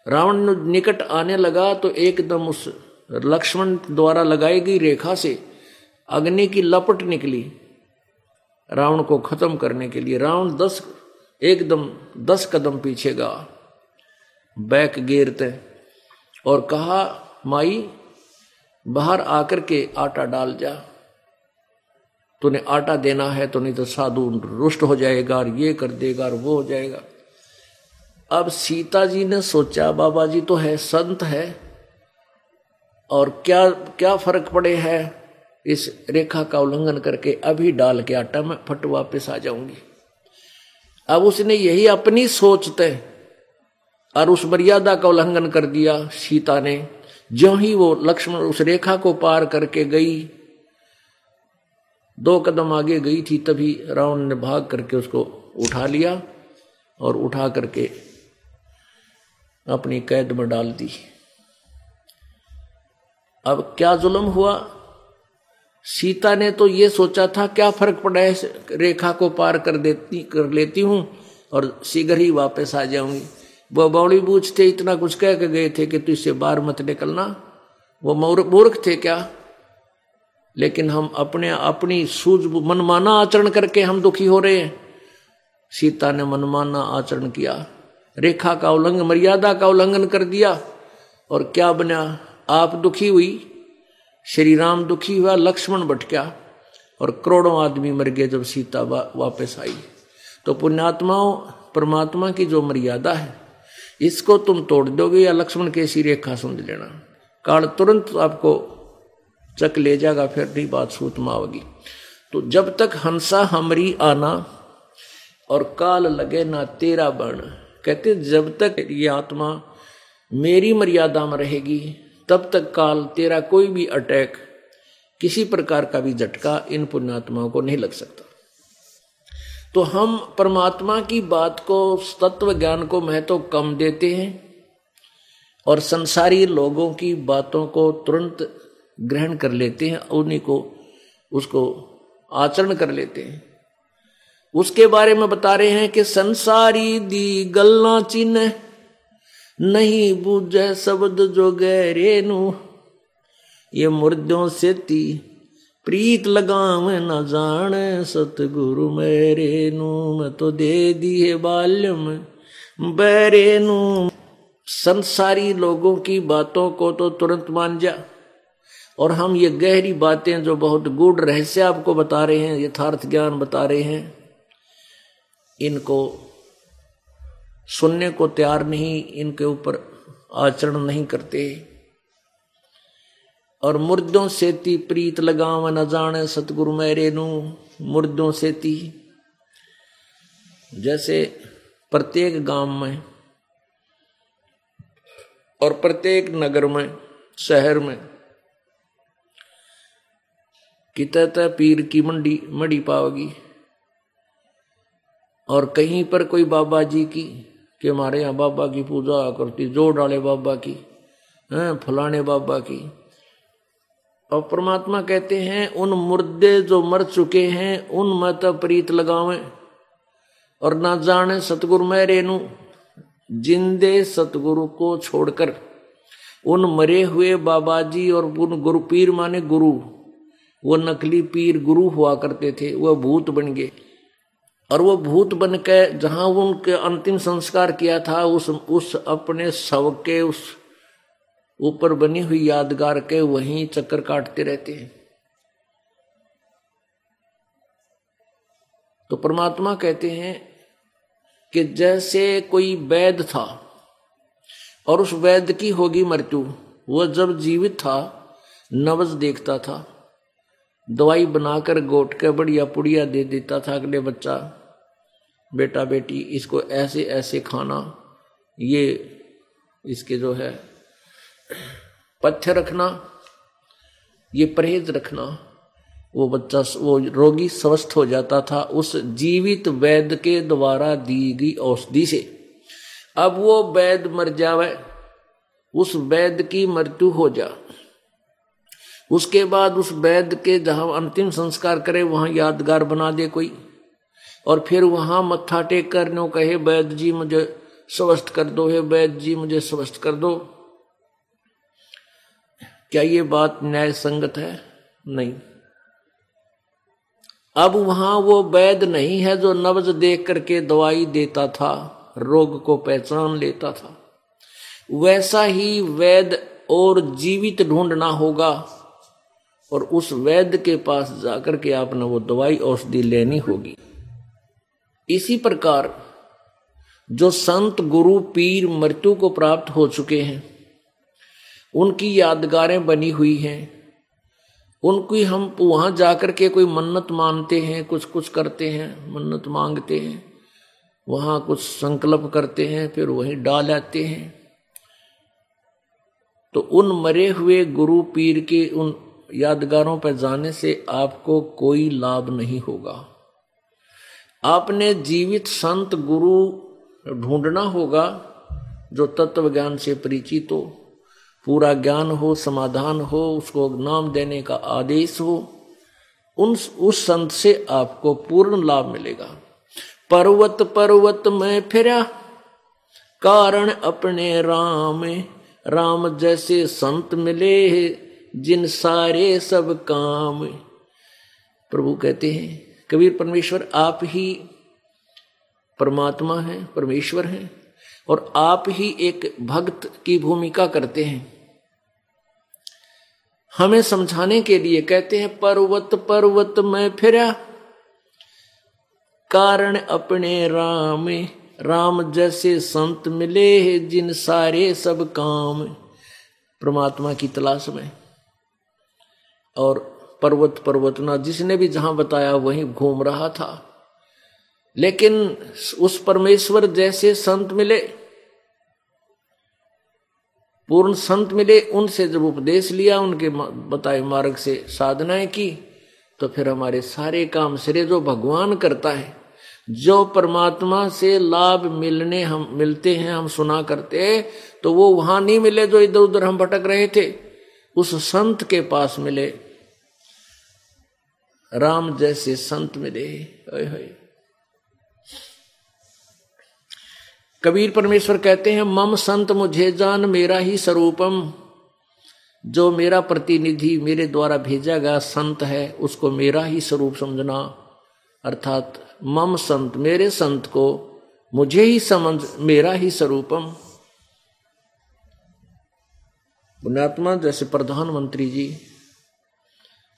रावण निकट आने लगा तो एकदम उस लक्ष्मण द्वारा लगाई गई रेखा से अग्नि की लपट निकली रावण को खत्म करने के लिए। रावण दस, एकदम दस कदम पीछे गा बैक गेरते और कहा, माई, बाहर आकर के आटा डाल जा। तूने आटा देना है तो नहीं तो साधु रुष्ट हो जाएगा और ये कर देगा और वो हो जाएगा। अब सीता जी ने सोचा, बाबा जी तो है, संत है, और क्या क्या फ़र्क पड़े है? इस रेखा का उल्लंघन करके अभी डाल के आटा में फट वापस आ जाऊँगी। अब उसने यही अपनी सोचते और उस मर्यादा का उल्लंघन कर दिया सीता ने। जो ही वो लक्ष्मण उस रेखा को पार करके गई, दो कदम आगे गई थी, तभी रावण ने भाग करके उसको उठा लिया और उठा करके अपनी कैद में डाल दी। अब क्या जुल्म हुआ? सीता ने तो ये सोचा था, क्या फ़र्क पड़ा है? रेखा को पार कर देती, कर लेती हूँ और शीघ्र ही वापस आ जाऊँगी। वो बौड़ी बूझ थे इतना कुछ कह के गए थे कि तू इससे बाहर मत निकलना। वो मूर्ख थे क्या? लेकिन हम अपने, अपनी सूझ, मनमाना आचरण करके हम दुखी हो रहे हैं। सीता ने मनमाना आचरण किया। रेखा का उल्लंघन, मर्यादा का उल्लंघन कर दिया। और क्या बना? आप दुखी हुई? श्री राम दुखी हुआ, लक्ष्मण भटका और करोड़ों आदमी मर गए जब सीता वापस आई। तो पुण्यात्माओं, परमात्मा की जो मर्यादा है इसको तुम तोड़ दोगे या लक्ष्मण की ऐसी रेखा समझ लेना। काल तुरंत आपको चक ले जाएगा, फिर नहीं बात सूत माओगी तो जब तक हंसा हमरी आना और काल लगे ना तेरा बण। कहते जब तक ये आत्मा मेरी मर्यादा में रहेगी, तब तक काल तेरा कोई भी अटैक किसी प्रकार का भी झटका इन पुण्यात्माओं को नहीं लग सकता। तो हम परमात्मा की बात को तत्व ज्ञान को महत्व कम देते हैं और संसारी लोगों की बातों को तुरंत ग्रहण कर लेते हैं, उन्हीं को, उसको आचरण कर लेते हैं। उसके बारे में बता रहे हैं कि संसारी दी गलना चिन्ह, नहीं बूझे शब्द जो गहरे नु ये मुर्दों से ती प्रीत लगाव न जाने सतगुरु मेरे नु मैं तो दे दिए बाल्यम बैरे नु संसारी लोगों की बातों को तो तुरंत मान जा और हम ये गहरी बातें जो बहुत गूढ़ रहस्य आपको बता रहे हैं यथार्थ ज्ञान बता रहे हैं इनको सुनने को तैयार नहीं इनके ऊपर आचरण नहीं करते और मुर्दों से ती प्रीत लगाव न जाने सतगुरु मेरे नु, मुर्दों से ती। जैसे प्रत्येक गाँव में और प्रत्येक नगर में, शहर में, कित पीर की मंडी मड़ी पाओगी और कहीं पर कोई बाबा जी की, कि हमारे यहाँ बाबा की पूजा करती, जोड़ डाले बाबा की, हैं, फलाने बाबा की। और परमात्मा कहते हैं, उन मुर्दे जो मर चुके हैं उन मत प्रीत लगावे और ना जाने सतगुरु मैं रेणु जिंदे सतगुरु को छोड़कर। उन मरे हुए बाबा जी और उन गुरु पीर माने गुरु, वो नकली पीर गुरु हुआ करते थे वह भूत बन गए। और वो भूत बन के जहाँ उनके अंतिम संस्कार किया था, उस उस अपने शव के उस ऊपर बनी हुई यादगार के वहीं चक्कर काटते रहते हैं। तो परमात्मा कहते हैं कि जैसे कोई वैद था और उस वैद की होगी मृत्यु, वह जब जीवित था, नवज देखता था, दवाई बनाकर गोट के बढ़िया पुड़िया दे देता था, अगले बच्चा, बेटा बेटी, इसको ऐसे ऐसे खाना, ये इसके जो है पथ्य रखना, ये परहेज रखना, वो बच्चा, वो रोगी स्वस्थ हो जाता था उस जीवित वैद्य के द्वारा दी गई औषधि से। अब वो वैद्य मर जावे, उस वैद्य की मृत्यु हो जा। उसके बाद उस वैद्य के जहाँ अंतिम संस्कार करे, वहाँ यादगार बना दे कोई। और फिर वहाँ मत्था टेक कर नो कहे, वैद्य जी मुझे स्वस्थ कर दो, हे वैद्य जी मुझे स्वस्थ कर दो। क्या ये बात न्याय संगत है? नहीं। अब वहाँ वो वैद्य नहीं है जो नब्ज देख करके दवाई देता था, रोग को पहचान लेता था। वैसा ही वैद्य और जीवित ढूंढना होगा और उस वैद्य के पास जाकर के आपने वो दवाई औषधि लेनी होगी। इसी प्रकार जो संत गुरु पीर मृत्यु को प्राप्त हो चुके हैं उनकी यादगारें बनी हुई हैं। उनकी हम वहाँ जाकर के कोई मन्नत मानते हैं कुछ कुछ करते हैं, मन्नत मांगते हैं। वहाँ कुछ संकल्प करते हैं, फिर वहीं डाल आते हैं। तो उन मरे हुए गुरु पीर के उन यादगारों पर जाने से आपको कोई लाभ नहीं होगा। आपने जीवित संत गुरु ढूंढना होगा, जो तत्व ज्ञान से परिचित हो। पूरा ज्ञान हो, समाधान हो, उसको नाम देने का आदेश हो, उन, उस संत से आपको पूर्ण लाभ मिलेगा। पर्वत पर्वत में फिरा, कारण अपने राम राम जैसे संत मिले जिन सारे सब काम प्रभु कहते हैं, कबीर परमेश्वर आप ही परमात्मा है, परमेश्वर है। और आप ही एक भक्त की भूमिका करते हैं। हमें समझाने के लिए कहते हैं, पर्वत पर्वत में फिरा, कारण अपने राम राम जैसे संत मिले जिन सारे सब काम। परमात्मा की तलाश में। और पर्वत पर्वत ना जिसने भी जहाँ बताया, वहीं घूम रहा था। लेकिन उस परमेश्वर जैसे संत मिले, पूर्ण संत मिले, उनसे जब उपदेश लिया, उनके बताए मार्ग से साधनाएँ की तो फिर हमारे सारे काम सिरे जो भगवान करता है, जो परमात्मा से लाभ मिलने हम, मिलते हैं, हम सुना करते तो वो वहाँ नहीं मिले जो इधर उधर हम भटक रहे थे। उस संत के पास मिले, राम जैसे संत मिले, ओए होए। कबीर परमेश्वर कहते हैं, मम संत मुझे जान, मेरा ही स्वरूपम। जो मेरा प्रतिनिधि मेरे द्वारा भेजा गया संत है, उसको मेरा ही स्वरूप समझना। अर्थात, मम संत, मेरे संत को मुझे ही समझ, मेरा ही स्वरूपम। पुण्यात्मा, जैसे प्रधानमंत्री जी,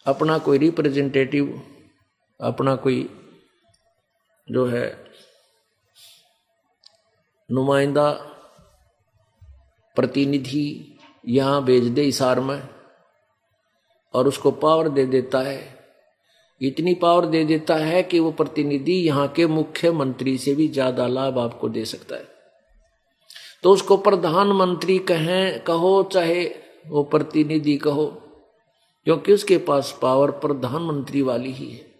अपना कोई रिप्रेजेंटेटिव, अपना कोई जो है नुमाइंदा प्रतिनिधि यहाँ भेज दे इशार में और उसको पावर दे देता है। इतनी पावर दे देता है कि वो प्रतिनिधि यहाँ के मुख्यमंत्री से भी ज़्यादा लाभ आपको दे सकता है। तो उसको प्रधानमंत्री कहें, कहो, चाहे वो प्रतिनिधि कहो, क्योंकि उसके पास पावर प्रधानमंत्री वाली ही है।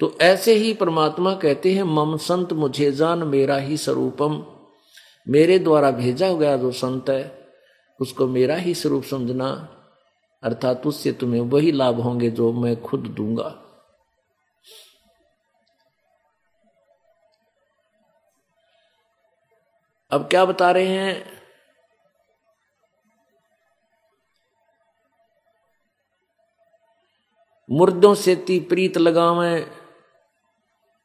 तो ऐसे ही परमात्मा कहते हैं, मम संत मुझे जान, मेरा ही स्वरूपम। मेरे द्वारा भेजा गया जो संत है, उसको मेरा ही स्वरूप समझना, अर्थात उससे तुम्हें वही लाभ होंगे जो मैं खुद दूँगा। अब क्या बता रहे हैं? मुर्दों से ती प्रीत लगावे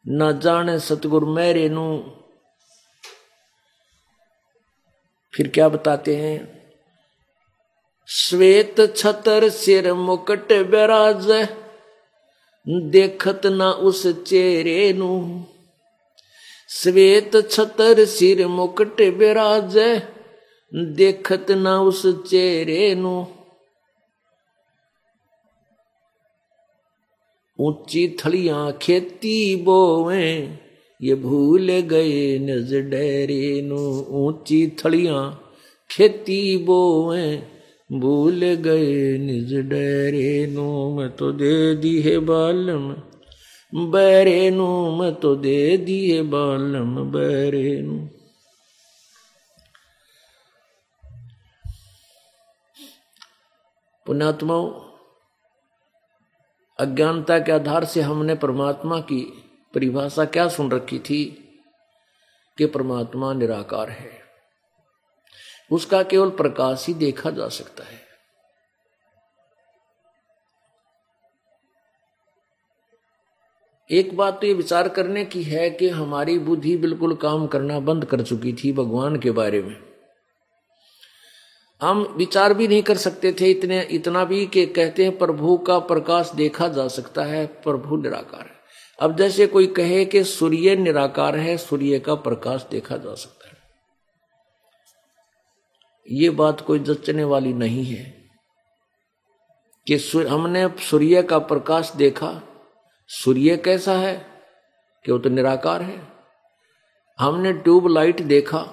न जाने सतगुरु मेरे नू। फिर क्या बताते हैं? श्वेत छतर सिर मुकट बैराज, देखत ना उस चेहरे नु। श्वेत छतर सिर मुकट बैराज, देखत ना उस चेहरे नु। ऊँची थलियाँ खेती बोवे, ये भूल गए नज डेरे ऊँची थलियाँ खेती बोवे, भूल गए निज डरे मैं तो दे दी है बालम, बैरे नु। मैं तो दे दिए बालम, बैरे नु। पुण्यात्माओं अज्ञानता के आधार से हमने परमात्मा की परिभाषा क्या सुन रखी थी? कि परमात्मा निराकार है। उसका केवल प्रकाश ही देखा जा सकता है। एक बात तो ये विचार करने की है कि हमारी बुद्धि बिल्कुल काम करना बंद कर चुकी थी भगवान के बारे में। हम विचार भी नहीं कर सकते थे इतने, इतना भी कि कहते हैं प्रभु का प्रकाश देखा जा सकता है, प्रभु निराकार है। अब जैसे कोई कहे कि सूर्य निराकार है, सूर्य का प्रकाश देखा जा सकता है। ये बात कोई जचने वाली नहीं है कि हमने सूर्य का प्रकाश देखा, सूर्य कैसा है कि वो तो निराकार है। हमने ट्यूब लाइट देखा,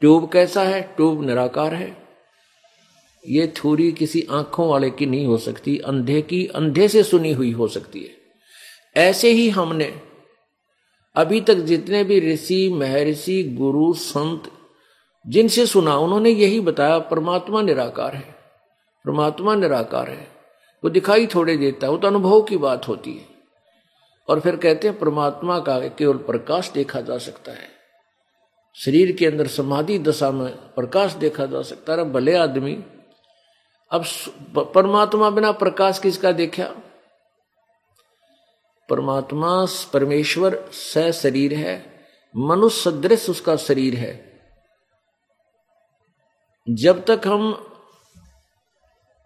ट्यूब कैसा है, ट्यूब निराकार है। ये थोड़ी किसी आँखों वाले की नहीं हो सकती, अंधे की, अंधे से सुनी हुई हो सकती है। ऐसे ही हमने अभी तक जितने भी ऋषि, महर्षि, गुरु, संत, जिनसे सुना, उन्होंने यही बताया, परमात्मा निराकार है, परमात्मा निराकार है। वो दिखाई थोड़े देता है वो तो अनुभव की बात होती है। और फिर कहते हैं, परमात्मा का केवल प्रकाश देखा जा सकता है। शरीर के अंदर समाधि दशा में प्रकाश देखा जा सकता है। भले आदमी अब परमात्मा बिना प्रकाश किसका देखा? परमात्मा परमेश्वर स शरीर है मनुष्य सदृश उसका शरीर है। जब तक हम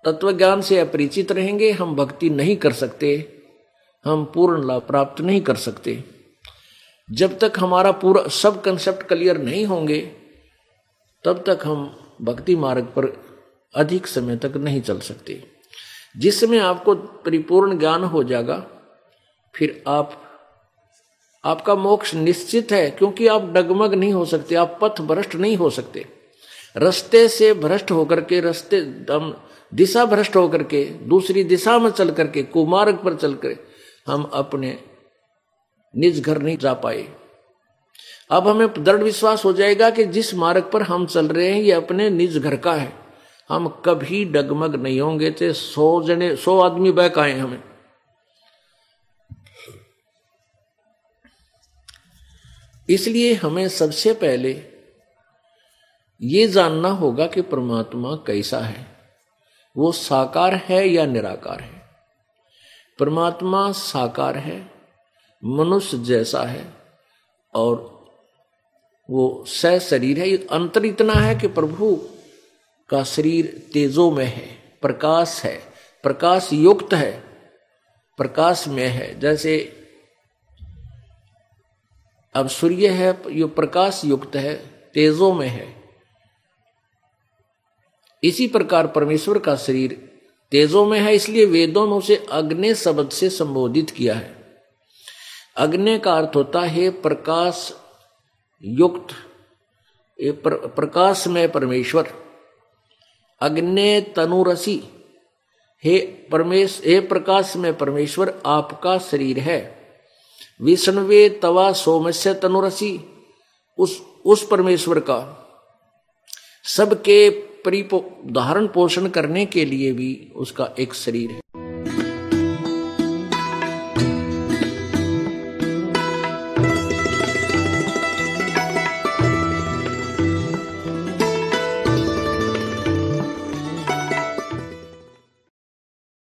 तत्व ज्ञान से अपरिचित रहेंगे, हम भक्ति नहीं कर सकते, हम पूर्ण लाभ प्राप्त नहीं कर सकते। जब तक हमारा पूरा सब कंसेप्ट क्लियर नहीं होंगे, तब तक हम भक्ति मार्ग पर अधिक समय तक नहीं चल सकती। जिस समय आपको परिपूर्ण ज्ञान हो जाएगा, फिर आप, आपका मोक्ष निश्चित है, क्योंकि आप डगमग नहीं हो सकते, आप पथ भ्रष्ट नहीं हो सकते। रस्ते से भ्रष्ट होकर के, रस्ते दम दिशा भ्रष्ट होकर के, दूसरी दिशा में चल करके, कुमार्ग पर चल कर, हम अपने निज घर नहीं जा पाए। अब हमें दृढ़ विश्वास हो जाएगा कि जिस मार्ग पर हम चल रहे हैं, ये अपने निज घर का है। हम कभी डगमग नहीं होंगे थे। सौ जने, सौ आदमी बैक आए हमें। इसलिए हमें सबसे पहले ये जानना होगा कि परमात्मा कैसा है। वो साकार है या निराकार है? परमात्मा साकार है, मनुष्य जैसा है, और वो सह शरीर है। अंतर इतना है कि प्रभु का शरीर तेजो में है, प्रकाश है, प्रकाश युक्त है, प्रकाश में है। जैसे अब सूर्य है, यो प्रकाश युक्त है, तेजो में है। इसी प्रकार परमेश्वर का शरीर तेजो में है, इसलिए वेदों में उसे अग्नि शब्द से संबोधित किया है। अग्नि का अर्थ होता है प्रकाश युक्त प्रकाश में परमेश्वर। अग्नि तनुरसी। हे परमेश, हे प्रकाश में परमेश्वर, आपका शरीर है। विष्णवे तवा सोमस्य तनुरसी। उस उस परमेश्वर का। सबके परिपो धारण पोषण करने के लिए भी उसका एक शरीर है।